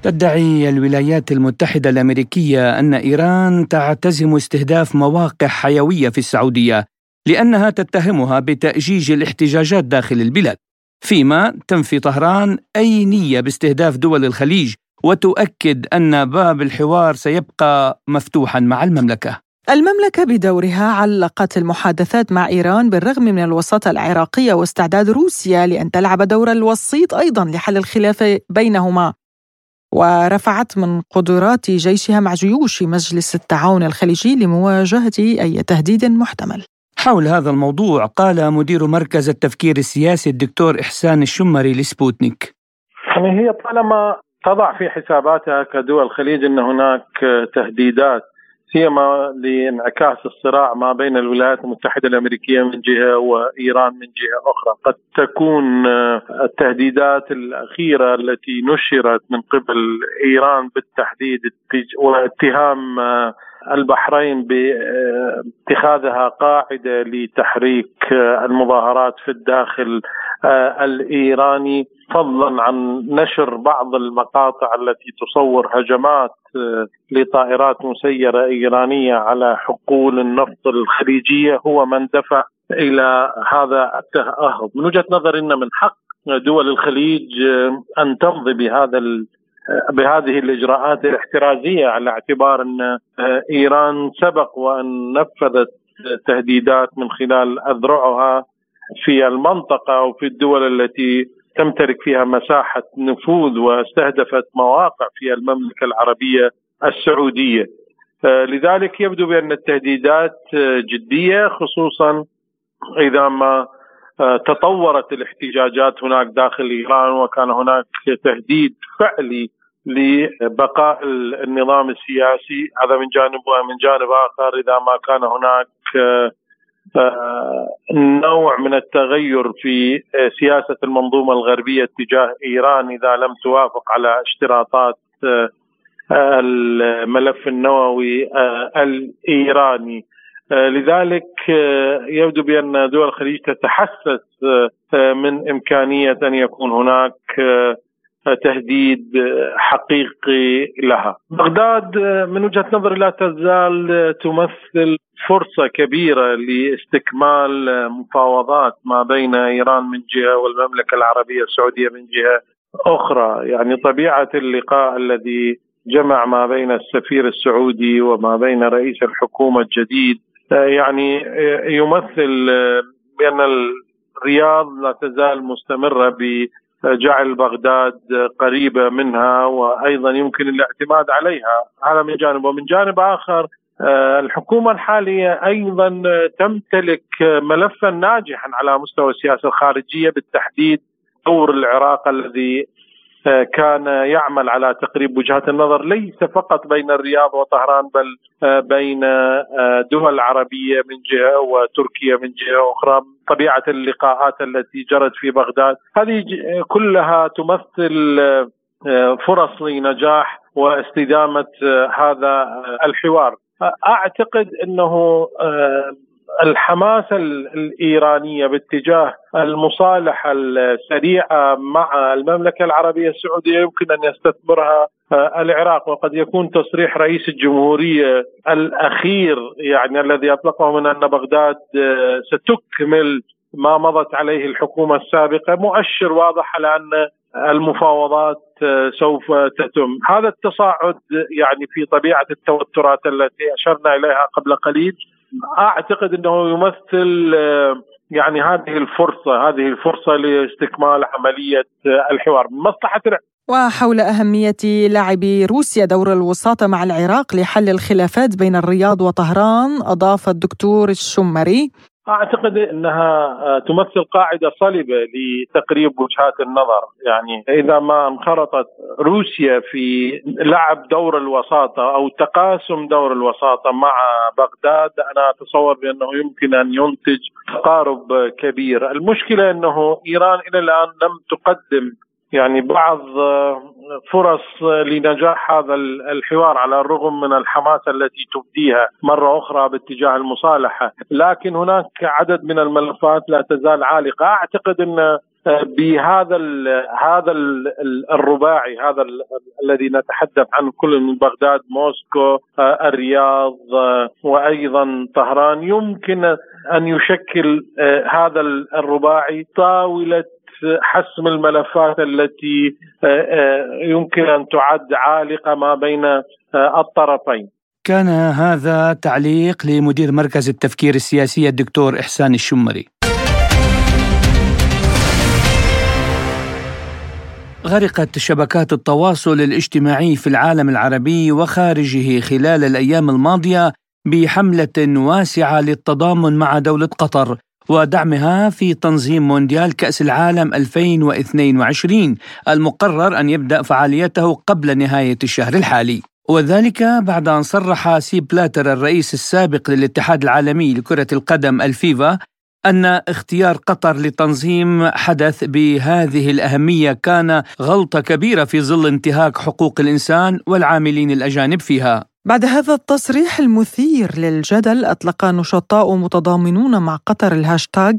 تدعي الولايات المتحدة الأمريكية أن إيران تعتزم استهداف مواقع حيوية في السعودية لأنها تتهمها بتأجيج الاحتجاجات داخل البلاد. فيما تنفي طهران أي نية باستهداف دول الخليج وتؤكد أن باب الحوار سيبقى مفتوحا مع المملكة.
المملكة بدورها علقت المحادثات مع إيران بالرغم من الوساطة العراقية واستعداد روسيا لأن تلعب دور الوسيط أيضا لحل الخلاف بينهما. ورفعت من قدرات جيشها مع جيوش مجلس التعاون الخليجي لمواجهة أي تهديد محتمل.
حول هذا الموضوع قال مدير مركز التفكير السياسي الدكتور إحسان الشمري لسبوتنيك.
يعني هي طالما تضع في حساباتها كدول الخليج أن هناك تهديدات سيما لانعكاس الصراع ما بين الولايات المتحدة الأمريكية من جهة وإيران من جهة أخرى، قد تكون التهديدات الأخيرة التي نشرت من قبل إيران بالتحديد واتهام البحرين باتخاذها قاعدة لتحريك المظاهرات في الداخل الإيراني. فضلا عن نشر بعض المقاطع التي تصور هجمات لطائرات مسيرة إيرانية على حقول النفط الخليجية. هو من دفع إلى هذا التأهب، من وجهة نظري إن من حق دول الخليج أن تمضي بهذا بهذه الإجراءات الاحترازية على اعتبار إن إيران سبق وأن نفذت تهديدات من خلال أذرعها في المنطقة وفي الدول التي تمتلك فيها مساحة نفوذ واستهدفت مواقع في المملكة العربية السعودية. لذلك يبدو بأن التهديدات جدية خصوصا إذا ما تطورت الاحتجاجات هناك داخل إيران وكان هناك تهديد فعلي لبقاء النظام السياسي هذا من جانب ومن جانب آخر إذا ما كان هناك نوع من التغير في سياسة المنظومة الغربية تجاه إيران إذا لم توافق على اشتراطات الملف النووي الإيراني. لذلك يبدو بأن دول الخليج تتحسس من إمكانية أن يكون هناك تهديد حقيقي لها. بغداد من وجهة نظري لا تزال تمثل فرصة كبيرة لاستكمال مفاوضات ما بين إيران من جهة والمملكة العربية السعودية من جهة أخرى، يعني طبيعة اللقاء الذي جمع ما بين السفير السعودي وما بين رئيس الحكومة الجديد يعني يمثل بأن الرياض لا تزال مستمرة بجعل بغداد قريبة منها وأيضا يمكن الاعتماد عليها. هذا من جانب ومن جانب آخر الحكومة الحالية أيضا تمتلك ملفا ناجحا على مستوى السياسة الخارجية بالتحديد دور العراق الذي كان يعمل على تقريب وجهات النظر ليس فقط بين الرياض وطهران بل بين دول عربية من جهة وتركيا من جهة أخرى طبيعة اللقاءات التي جرت في بغداد. هذه كلها تمثل فرص لنجاح واستدامة هذا الحوار. أعتقد أنه الحماسه الإيرانية باتجاه المصالحة السريعة مع المملكة العربية السعودية يمكن أن يستثمرها العراق وقد يكون تصريح رئيس الجمهورية الأخير يعني الذي أطلقه من أن بغداد ستكمل ما مضت عليه الحكومة السابقة مؤشر واضح على ان المفاوضات سوف تتم. هذا التصاعد يعني في طبيعة التوترات التي أشرنا إليها قبل قليل أعتقد إنه يمثل يعني هذه الفرصة هذه الفرصة لاستكمال عملية الحوار. مصلحة
وحول أهمية لعب روسيا دور الوساطة مع العراق لحل الخلافات بين الرياض وطهران أضاف الدكتور الشمري.
أعتقد إنها تمثل قاعدة صلبة لتقريب وجهات النظر، يعني إذا ما انخرطت روسيا في لعب دور الوساطة أو تقاسم دور الوساطة مع بغداد أنا أتصور بأنه يمكن أن ينتج تقارب كبير، المشكلة إنه إيران إلى الآن لم تقدم يعني بعض فرص لنجاح هذا الحوار على الرغم من الحماسه التي تبديها مرة أخرى باتجاه المصالحة، لكن هناك عدد من الملفات لا تزال عالقة، أعتقد إن بهذا ال هذا ال الرباعي هذا ال الذي نتحدث عنه كل من بغداد موسكو الرياض وأيضا طهران يمكن أن يشكل هذا الرباعي طاولة حسم الملفات التي يمكن أن تعد عالقة ما بين الطرفين.
كان هذا تعليق لمدير مركز التفكير السياسي الدكتور إحسان الشمري غرقت شبكات التواصل الاجتماعي في العالم العربي وخارجه خلال الأيام الماضية بحملة واسعة للتضامن مع دولة قطر ودعمها في تنظيم مونديال كأس العالم 2022 المقرر أن يبدأ فعاليته قبل نهاية الشهر الحالي. وذلك بعد أن صرح سيب بلاتر الرئيس السابق للاتحاد العالمي لكرة القدم الفيفا أن اختيار قطر لتنظيم حدث بهذه الأهمية كان غلطة كبيرة في ظل انتهاك حقوق الإنسان والعاملين الأجانب فيها.
بعد هذا التصريح المثير للجدل أطلق نشطاء متضامنون مع قطر الهاشتاغ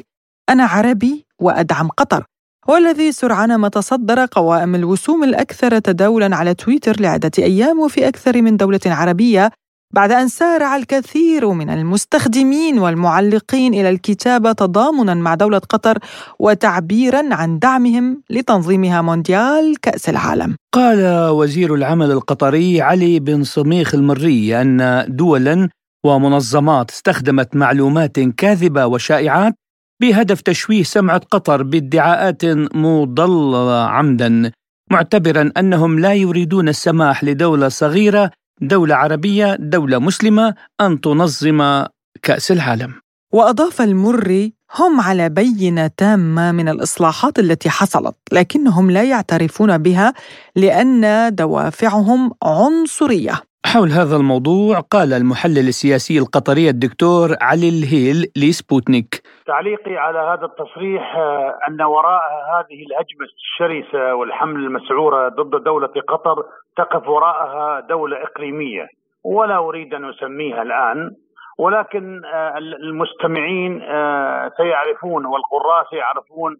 أنا عربي وأدعم قطر والذي سرعان ما تصدر قوائم الوسوم الأكثر تداولا على تويتر لعدة أيام وفي أكثر من دولة عربية بعد أن سارع الكثير من المستخدمين والمعلقين إلى الكتابة تضامنا مع دولة قطر وتعبيرا عن دعمهم لتنظيمها مونديال كأس العالم.
قال وزير العمل القطري علي بن صميخ المري أن دولا ومنظمات استخدمت معلومات كاذبة وشائعات بهدف تشويه سمعة قطر بادعاءات مضللة عمدا معتبرا أنهم لا يريدون السماح لدولة صغيرة دولة عربية دولة مسلمة أن تنظم كأس العالم.
وأضاف المري هم على بينة تامة من الإصلاحات التي حصلت لكنهم لا يعترفون بها لأن دوافعهم عنصرية.
حول هذا الموضوع قال المحلل السياسي القطري الدكتور علي الهيل لسبوتنيك.
تعليقي على هذا التصريح آه، أن وراء هذه الهجمة الشرسة والحمل المسعورة ضد دولة قطر تقف وراءها دولة إقليمية. ولا أريد أن أسميها الآن ولكن آه، المستمعين آه، سيعرفون والقراء سيعرفون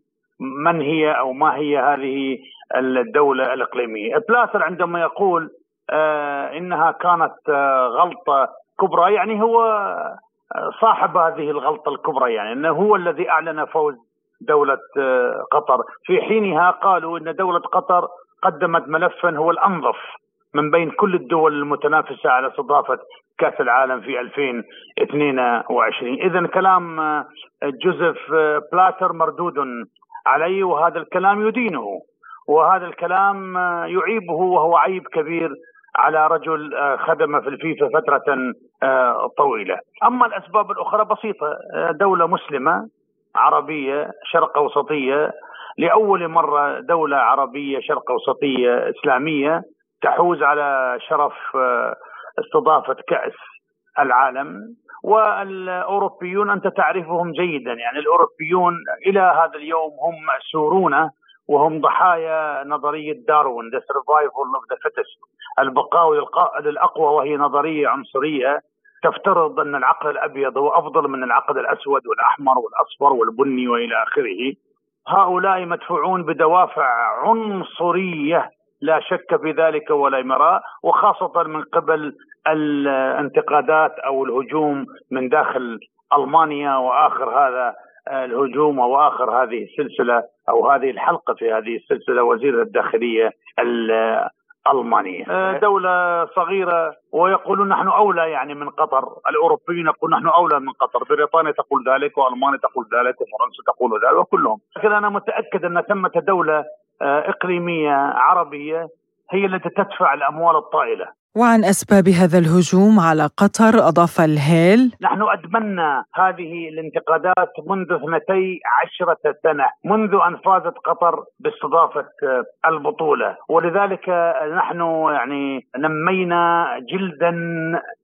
من هي أو ما هي هذه الدولة الإقليمية. بلاتر عندما يقول إنها كانت غلطة كبرى يعني هو صاحب هذه الغلطة الكبرى يعني إنه هو الذي أعلن فوز دولة قطر. في حينها قالوا إن دولة قطر قدمت ملفا هو الأنظف من بين كل الدول المتنافسة على استضافة كأس العالم في 2022 اذا كلام جوزيف بلاتر مردود عليه وهذا الكلام يدينه وهذا الكلام يعيبه وهو عيب كبير على رجل آه، خدم في الفيفا فترة آه، طويلة. أما الأسباب الأخرى بسيطة آه، دولة مسلمة عربية شرق أوسطية. لأول مرة دولة عربية شرق أوسطية إسلامية تحوز على شرف استضافة كأس العالم. والأوروبيون أنت تعرفهم جيدا يعني الأوروبيون إلى هذا اليوم هم مأسورون وهم ضحايا نظرية داروين the survival of the fittest. البقاء للأقوى وهي نظرية عنصرية تفترض أن العقل الأبيض هو أفضل من العقل الأسود والأحمر والأصفر والبني وإلى آخره. هؤلاء مدفوعون بدوافع عنصرية لا شك في ذلك ولا مراء وخاصة من قبل الانتقادات أو الهجوم من داخل ألمانيا وآخر هذا الهجوم واخر هذه السلسلة أو هذه الحلقة في هذه السلسلة وزير الداخلية الألمانية آه، دولة صغيرة ويقولون نحن أولى يعني من قطر. الأوروبيين يقولون نحن أولى من قطر. بريطانيا تقول ذلك وألمانيا تقول ذلك وفرنسا تقول ذلك وكلهم. لكن أنا متأكد أن ثمة دولة آه، إقليمية عربية هي التي تدفع الأموال الطائلة.
وعن أسباب هذا الهجوم على قطر أضاف الهيل.
نحن أدمنا هذه الانتقادات منذ اثنتي عشرة سنة منذ أن فازت قطر باستضافة البطولة. ولذلك نحن يعني نمينا جلدا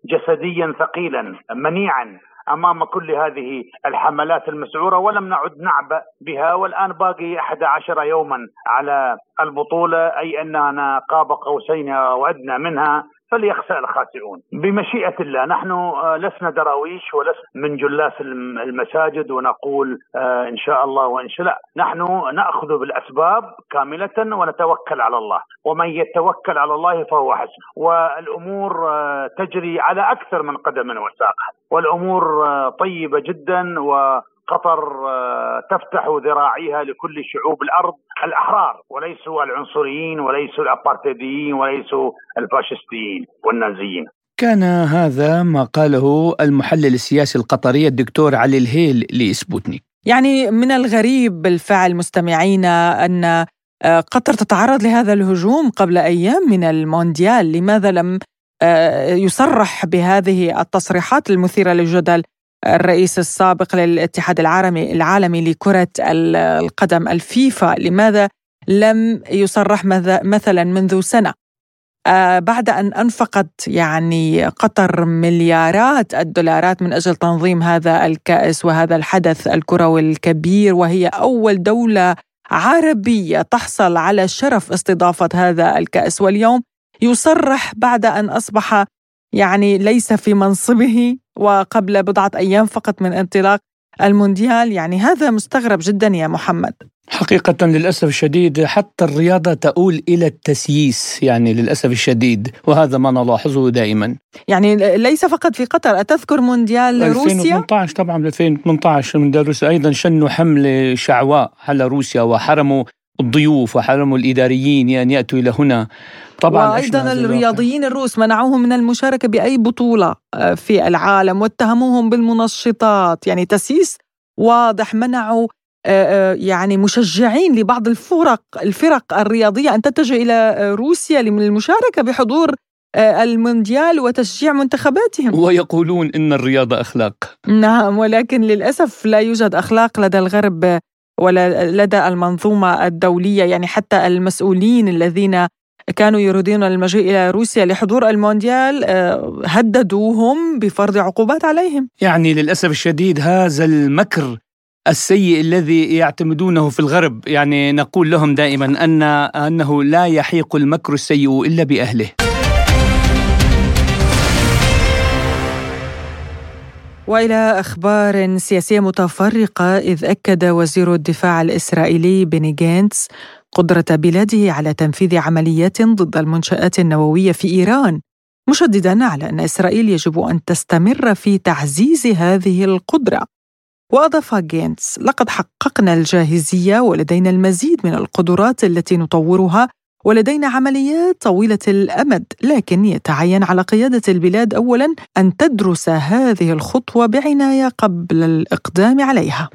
جسديا ثقيلا منيعا أمام كل هذه الحملات المسعورة ولم نعد نعبأ بها. والآن باقي 11 يوما على البطولة أي أننا قاب قوسين وادنى منها. فليخسأ الخاسئون. بمشيئة الله نحن آه، لسنا دراويش ولسنا من جلاس المساجد ونقول آه، إن شاء الله وإن شاء لا نحن نأخذ بالأسباب كاملة ونتوكل على الله. ومن يتوكل على الله فهو حسن. والأمور آه، تجري على أكثر من قدم وساق والأمور طيبة جدا و قطر آه، تفتح ذراعيها لكل شعوب الأرض. الأحرار وليسوا العنصريين وليسوا الأبارتيديين وليسوا الفاشستيين والنازيين.
كان هذا ما قاله المحلل السياسي القطري الدكتور علي الهيل لسبوتنيك.
يعني من الغريب بالفعل مستمعينا أن آه، قطر تتعرض لهذا الهجوم قبل أيام من المونديال. لماذا لم آه، يصرح بهذه التصريحات المثيرة للجدل؟ الرئيس السابق للاتحاد العالمي العالمي لكرة القدم الفيفا. لماذا لم يصرح مثلا منذ سنة؟ آه، بعد أن أنفقت يعني قطر مليارات الدولارات من أجل تنظيم هذا الكأس وهذا الحدث الكروي الكبير وهي أول دولة عربية تحصل على شرف استضافة هذا الكأس. واليوم يصرح بعد أن أصبح يعني ليس في منصبه وقبل بضعة أيام فقط من انطلاق المونديال. يعني هذا مستغرب جدا يا محمد.
حقيقة للأسف الشديد حتى الرياضة تؤول إلى التسييس يعني للأسف الشديد وهذا ما نلاحظه دائما.
يعني ليس فقط في قطر أتذكر مونديال روسيا؟
2018 طبعا 2018 مونديال روسيا أيضا شنوا حملة شعواء على روسيا وحرموا الضيوف وحرموا الإداريين أن يأتوا إلى هنا.
طبعا وأيضا الرياضيين الروس منعوهم من المشاركة بأي بطولة آه، في العالم واتهموهم بالمنشطات. يعني تسييس واضح منعوا آه، آه، يعني مشجعين لبعض الفرق الفرق الرياضية أن تتجه إلى روسيا للمشاركة بحضور المونديال وتشجيع منتخباتهم.
ويقولون إن الرياضة أخلاق.
نعم ولكن للأسف لا يوجد أخلاق لدى الغرب. ولا لدى المنظومة الدولية يعني حتى المسؤولين الذين كانوا يريدون المجيء إلى روسيا لحضور المونديال آه، هددوهم بفرض عقوبات عليهم.
يعني للأسف الشديد هذا المكر السيء الذي يعتمدونه في الغرب يعني نقول لهم دائما أن أنه لا يحيق المكر السيء إلا بأهله.
وإلى أخبار سياسية متفرقة إذ أكد وزير الدفاع الإسرائيلي بيني جينتس قدرة بلاده على تنفيذ عمليات ضد المنشآت النووية في إيران مشددا على أن إسرائيل يجب أن تستمر في تعزيز هذه القدرة. وأضاف جينتس لقد حققنا الجاهزية ولدينا المزيد من القدرات التي نطورها ولدينا عمليات طويلة الأمد لكن يتعين على قيادة البلاد اولا أن تدرس هذه الخطوة بعناية قبل الإقدام عليها.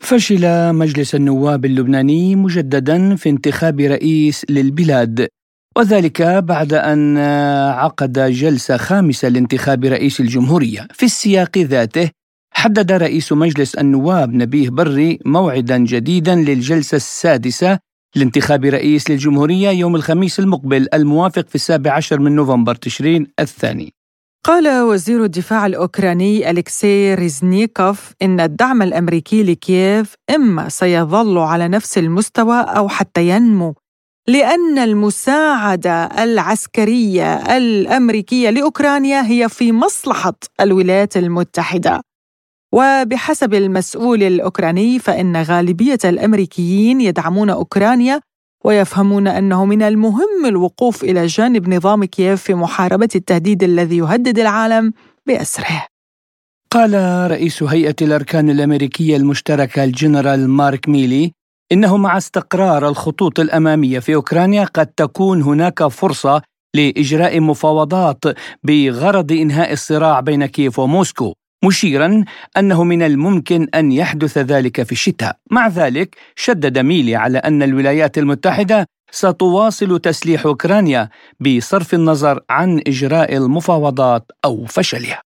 فشل مجلس النواب اللبناني مجددا في انتخاب رئيس للبلاد وذلك بعد أن عقد جلسة خامسة لانتخاب رئيس الجمهورية. في السياق ذاته حدد رئيس مجلس النواب نبيه بري موعدا جديدا للجلسة السادسة لانتخاب رئيس للجمهورية يوم الخميس المقبل الموافق في السابع عشر من نوفمبر تشرين الثاني.
قال وزير الدفاع الأوكراني أليكسي ريزنيكوف إن الدعم الأمريكي لكييف إما سيظل على نفس المستوى أو حتى ينمو لأن المساعدة العسكرية الأمريكية لأوكرانيا هي في مصلحة الولايات المتحدة. وبحسب المسؤول الأوكراني فإن غالبية الأمريكيين يدعمون أوكرانيا ويفهمون أنه من المهم الوقوف إلى جانب نظام كييف في محاربة التهديد الذي يهدد العالم بأسره.
قال رئيس هيئة الأركان الأمريكية المشتركة الجنرال مارك ميلي إنه مع استقرار الخطوط الأمامية في أوكرانيا قد تكون هناك فرصة لإجراء مفاوضات بغرض إنهاء الصراع بين كييف وموسكو مشيرا أنه من الممكن أن يحدث ذلك في الشتاء. مع ذلك شدد ميلي على أن الولايات المتحدة ستواصل تسليح أوكرانيا بصرف النظر عن إجراء المفاوضات أو فشلها.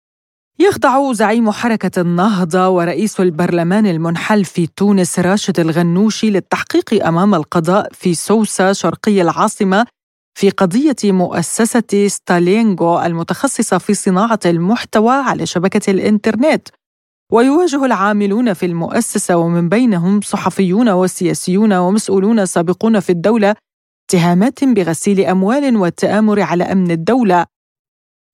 يخضع زعيم حركة النهضة ورئيس البرلمان المنحل في تونس راشد الغنوشي للتحقيق أمام القضاء في سوسة شرقي العاصمة في قضية مؤسسة ستالينغو المتخصصة في صناعة المحتوى على شبكة الإنترنت. ويواجه العاملون في المؤسسة ومن بينهم صحفيون وسياسيون ومسؤولون سابقون في الدولة اتهامات بغسيل أموال والتآمر على أمن الدولة.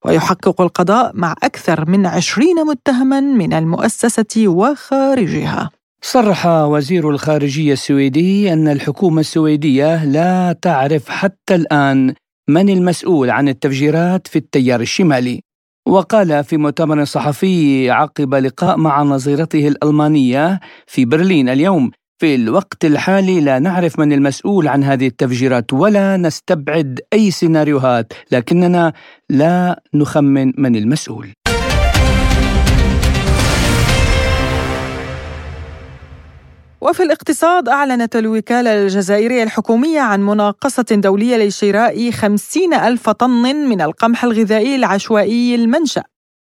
ويحقق القضاء مع أكثر من عشرين متهما من المؤسسة وخارجها.
صرح وزير الخارجية السويدي أن الحكومة السويدية لا تعرف حتى الآن من المسؤول عن التفجيرات في التيار الشمالي. وقال في مؤتمر صحفي عقب لقاء مع نظيرته الألمانية في برلين اليوم في الوقت الحالي لا نعرف من المسؤول عن هذه التفجيرات ولا نستبعد أي سيناريوهات لكننا لا نخمن من المسؤول.
وفي الاقتصاد أعلنت الوكالة الجزائرية الحكومية عن مناقصة دولية لشراء خمسين ألف طن من القمح الغذائي العشوائي المنشأ.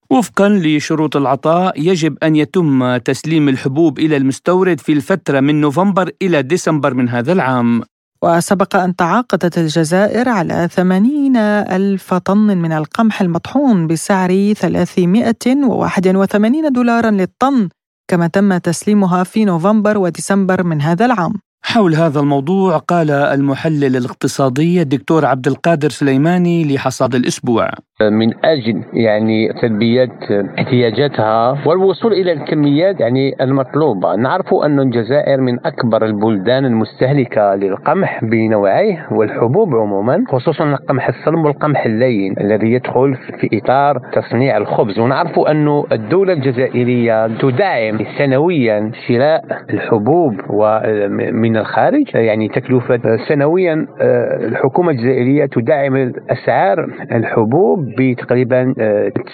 وفقا لشروط العطاء يجب أن يتم تسليم الحبوب إلى المستورد في الفترة من نوفمبر إلى ديسمبر من هذا العام.
وسبق أن تعاقدت الجزائر على 80 ألف طن من القمح المطحون بسعر 381 دولارا للطن كما تم تسليمها في نوفمبر وديسمبر من هذا العام.
حول هذا الموضوع قال المحلل الاقتصادي الدكتور عبد القادر سليماني لحصاد الأسبوع.
من أجل يعني تلبيه احتياجاتها والوصول إلى الكميات يعني المطلوبة، نعرف أن الجزائر من أكبر البلدان المستهلكة للقمح بنوعيه والحبوب عموما، خصوصا القمح الصلب والقمح اللين الذي يدخل في إطار تصنيع الخبز، ونعرف أن الدولة الجزائرية تدعم سنويا شراء الحبوب من الخارج، يعني تكلفة سنويا الحكومة الجزائرية تدعم اسعار الحبوب بتقريبا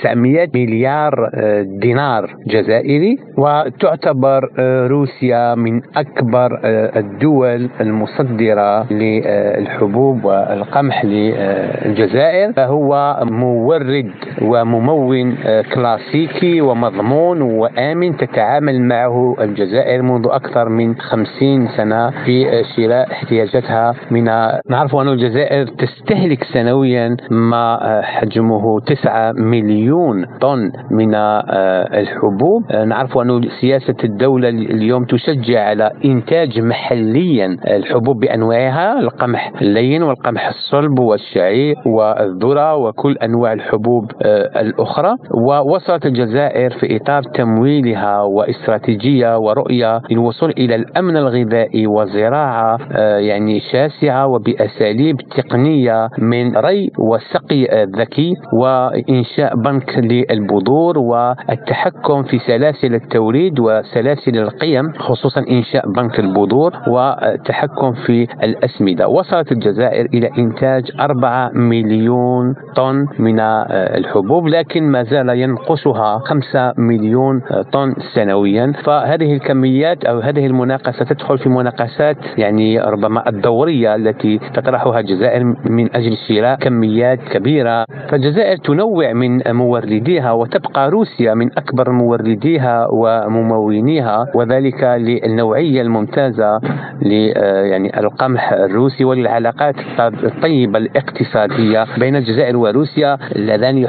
900 مليار دينار جزائري وتعتبر روسيا من أكبر الدول المصدرة للحبوب والقمح للجزائر. فهو مورد وممون كلاسيكي ومضمون وآمن تتعامل معه الجزائر منذ أكثر من 50 سنة في شراء احتياجاتها من نعرف أن الجزائر تستهلك سنويا ما حجم حجمه 9 مليون طن من آه، الحبوب. آه، نعرف أن سياسة الدولة اليوم تشجع على إنتاج محليا الحبوب بأنواعها القمح اللين والقمح الصلب والشعير والذرة وكل أنواع الحبوب آه، الأخرى. ووصلت الجزائر في إطار تمويلها واستراتيجية ورؤية للوصول إلى الأمن الغذائي وزراعة يعني شاسعة وبأساليب تقنية من ري وسقي ذكي. وإنشاء بنك للبذور والتحكم في سلاسل التوريد وسلاسل القيم خصوصا إنشاء بنك البذور والتحكم في الأسمدة. وصلت الجزائر إلى إنتاج 4 مليون طن من الحبوب لكن ما زال ينقصها 5 مليون طن سنويا. فهذه الكميات أو هذه المناقصة تدخل في مناقصات يعني ربما الدورية التي تطرحها الجزائر من أجل شراء كميات كبيرة. فالجزائر تنوع من مورديها وتبقى روسيا من أكبر مورديها وممونيها وذلك للنوعية الممتازة ل يعني القمح الروسي وللعلاقات الطيبة الاقتصادية بين الجزائر وروسيا. اللذان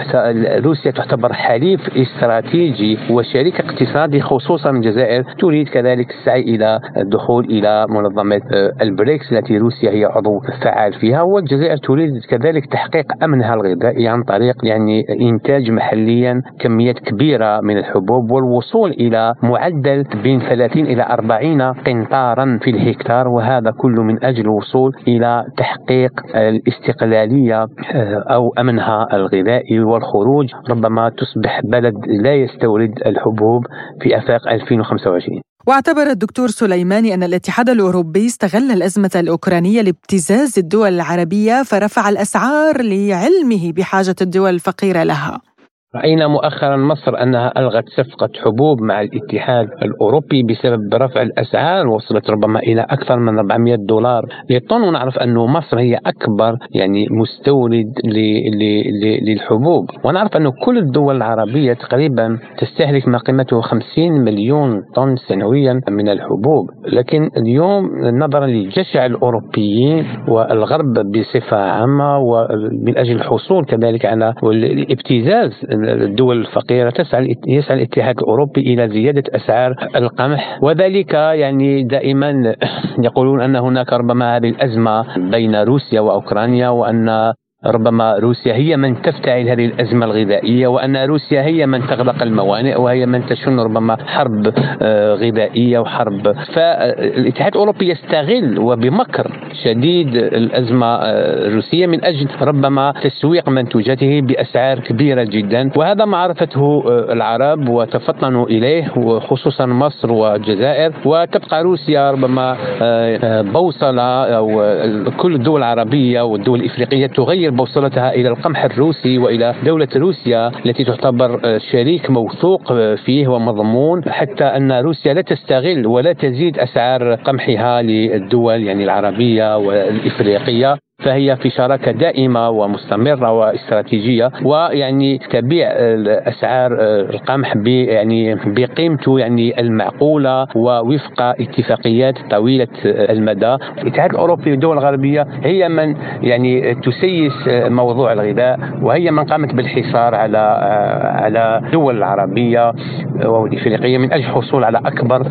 روسيا تعتبر حليف استراتيجي وشريك اقتصادي خصوصا الجزائر. تريد كذلك السعي إلى الدخول إلى منظمة البريكس التي روسيا هي عضو فعال فيها والجزائر تريد كذلك تحقيق أمنها الغذائي عن طريق يعني إنتاج محليا كميات كبيرة من الحبوب والوصول إلى معدل بين 30 إلى 40 قنطارا في الهكتار وهذا كله من أجل الوصول إلى تحقيق الاستقلالية آه، أو أمنها الغذائي والخروج ربما تصبح بلد لا يستورد الحبوب في آفاق 2025
واعتبر الدكتور سليماني أن الاتحاد الأوروبي استغل الأزمة الأوكرانية لابتزاز الدول العربية فرفع الأسعار لعلمه بحاجة الدول الفقيرة لها.
رأينا مؤخرا مصر أنها ألغت صفقة حبوب مع الاتحاد الأوروبي بسبب رفع الأسعار وصلت ربما إلى أكثر من 400 دولار للطن. ونعرف أن مصر هي أكبر يعني مستورد للحبوب. ونعرف أن كل الدول العربية تقريبا تستهلك ما قيمته 50 مليون طن سنويا من الحبوب. لكن اليوم نظرا لجشع الأوروبيين والغرب بصفة عامة ومن أجل الحصول كذلك على الابتزاز الدول الفقيرة تسعى يسعى الاتحاد الأوروبي إلى زيادة أسعار القمح. وذلك يعني دائما يقولون أن هناك ربما هذه الأزمة بين روسيا وأوكرانيا وأن ربما روسيا هي من تفتعل هذه الأزمة الغذائية وأن روسيا هي من تغلق الموانئ وهي من تشن ربما حرب آه، غذائية وحرب. فالاتحاد الأوروبي يستغل وبمكر شديد الأزمة آه، الروسية من أجل ربما تسويق منتوجاته بأسعار كبيرة جدا. وهذا ما عرفته آه، العرب وتفطنوا إليه وخصوصا مصر والجزائر. وتبقى روسيا ربما بوصلة أو كل الدول العربية والدول الإفريقية تغير بوصلتها إلى القمح الروسي وإلى دولة روسيا التي تعتبر شريك موثوق فيه ومضمون حتى أن روسيا لا تستغل ولا تزيد أسعار قمحها للدول يعني العربية والإفريقية. فهي في شراكة دائمة ومستمرة واستراتيجية ويعني تبيع أسعار القمح يعني بقيمته يعني المعقولة ووفق اتفاقيات طويلة المدى. الاتحاد الأوروبي والدول الغربية هي من يعني تسيس موضوع الغذاء وهي من قامت بالحصار على على الدول العربيه والافريقيه من أجل الحصول على أكبر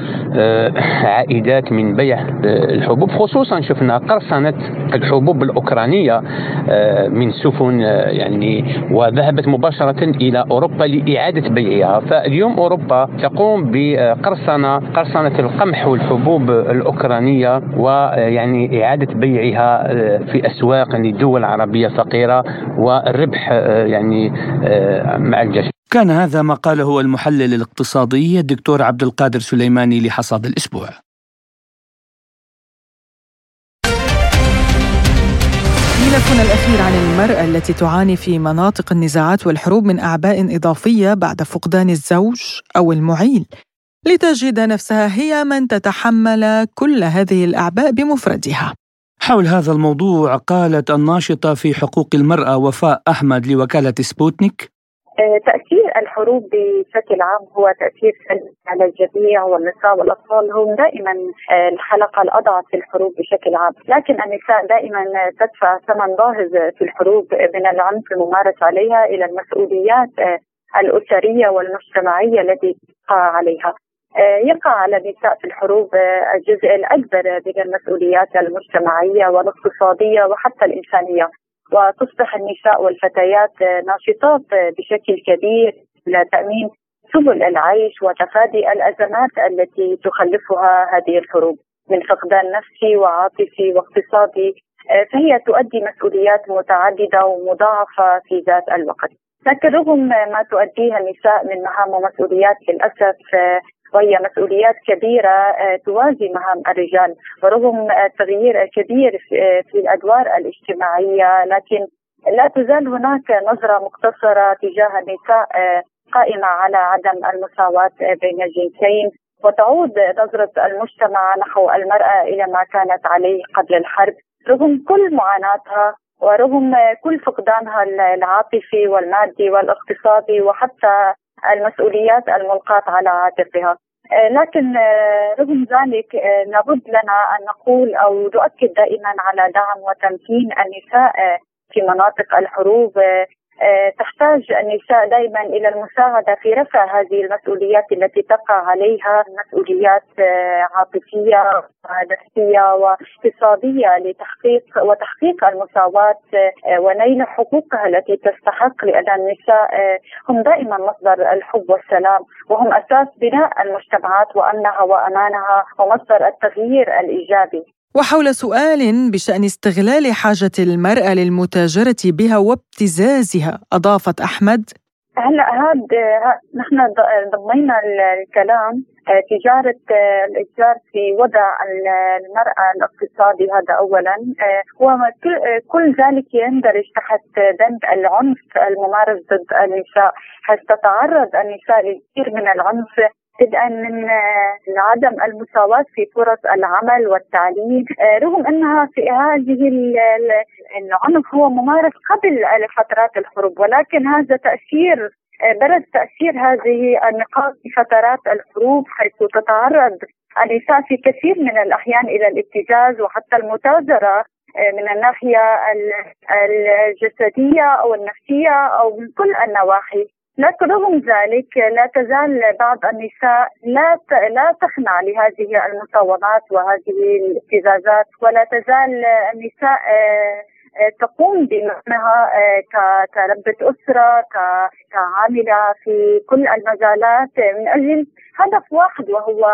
عائدات من بيع الحبوب خصوصا شفنا قرصنة الحبوب الأوكرانية آه، من سفن آه، يعني وذهبت مباشرة إلى أوروبا لإعادة بيعها. فاليوم أوروبا تقوم بقرصنة قرصنة القمح والحبوب الأوكرانية ويعني إعادة بيعها آه، في أسواق للدول العربية فقيرة والربح يعني مع الجيش.
كان هذا ما قاله المحلل الاقتصادي الدكتور عبد القادر سليماني لحصاد الأسبوع.
ملفنا الأخير عن المرأة التي تعاني في مناطق النزاعات والحروب من أعباء إضافية بعد فقدان الزوج أو المعيل. لتجد نفسها هي من تتحمل كل هذه الأعباء بمفردها.
حول هذا الموضوع قالت الناشطة في حقوق المرأة وفاء أحمد لوكالة سبوتنيك
تأثير الحروب بشكل عام هو تأثير سلبي على الجميع والنساء والأطفال. هم دائما آه، الحلقة الأضعف في الحروب بشكل عام. لكن النساء دائما تدفع ثمن باهظ في الحروب من العنف الممارس عليها إلى المسؤوليات آه، الأسرية والمجتمعية التي تقع عليها. يقع على النساء في الحروب الجزء الأكبر من المسؤوليات المجتمعية والاقتصادية وحتى الإنسانية. وتصبح النساء والفتيات ناشطات بشكل كبير لتامين سبل العيش وتفادي الأزمات التي تخلفها هذه الحروب من فقدان نفسي وعاطفي واقتصادي فهي تؤدي مسؤوليات متعددة ومضاعفة في ذات الوقت. لكن رغم ما تؤديها النساء من مهام ومسؤوليات للأسف وهي مسؤوليات كبيرة آه، توازي مهام الرجال ورغم التغيير الكبير آه، في الأدوار الاجتماعية لكن لا تزال هناك نظرة مقتصرة تجاه النساء آه، قائمة على عدم المساواة بين الجنسين وتعود نظرة المجتمع نحو المرأة إلى ما كانت عليه قبل الحرب. رغم كل معاناتها ورغم كل فقدانها العاطفي والمادي والاقتصادي وحتى المسؤوليات الملقاة على عاتقها. آه، لكن آه، رغم ذلك آه، لابد لنا أن نقول أو نؤكد دائما على دعم وتمكين النساء في مناطق الحروب آه، تحتاج النساء دائما إلى المساعدة في رفع هذه المسؤوليات التي تقع عليها مسؤوليات آه، عاطفية ونفسيه واقتصادية لتحقيق وتحقيق المساواة آه، ونيل حقوقها التي تستحق لأن النساء هم دائما مصدر الحب والسلام وهم أساس بناء المجتمعات وأمنها وأمانها ومصدر التغيير الإيجابي.
وحول سؤال بشأن استغلال حاجة المرأة للمتاجرة بها وابتزازها أضافت أحمد.
هلا هذا نحن ضمينا الكلام آه، تجارة آه، الإتجار في وضع المرأة الاقتصادي هذا أولا. آه، وكل ذلك يندرج تحت بند العنف الممارس ضد النساء. حيث تتعرض النساء لكثير من العنف؟ بدءا من آه، عدم المساواة في فرص العمل والتعليم. آه، رغم أنها في هذه العنف هو ممارس قبل فترات الحروب ولكن هذا تأثير آه، برز تأثير هذه النقاط في فترات الحروب حيث تتعرض النساء في كثير من الأحيان إلى الابتزاز وحتى المتاجرة من الناحية الجسدية أو النفسية أو من كل النواحي. لكن رغم ذلك لا تزال بعض النساء لا لا تخنع لهذه المصومات وهذه الابتزازات ولا تزال النساء آه، تقوم بمهنها كربة أسرة كعاملة في كل المجالات من أجل هدف واحد وهو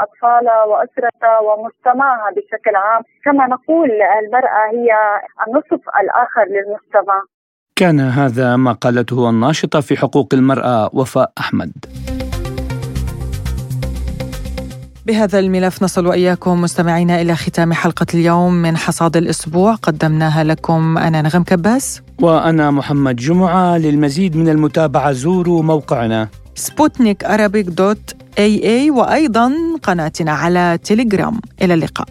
أطفالها وأسرتها ومجتمعها بشكل عام. كما نقول المرأة هي النصف الآخر للمجتمع.
كان هذا ما قالته الناشطة في حقوق المرأة وفاء أحمد.
بهذا الملف نصل وإياكم مستمعينا إلى ختام حلقة اليوم من حصاد الأسبوع. قدمناها لكم أنا نغم كباس.
وأنا محمد جمعة. للمزيد من المتابعة زوروا موقعنا.
سبوتنيك dot ae وأيضا قناتنا على تيليجرام. إلى اللقاء.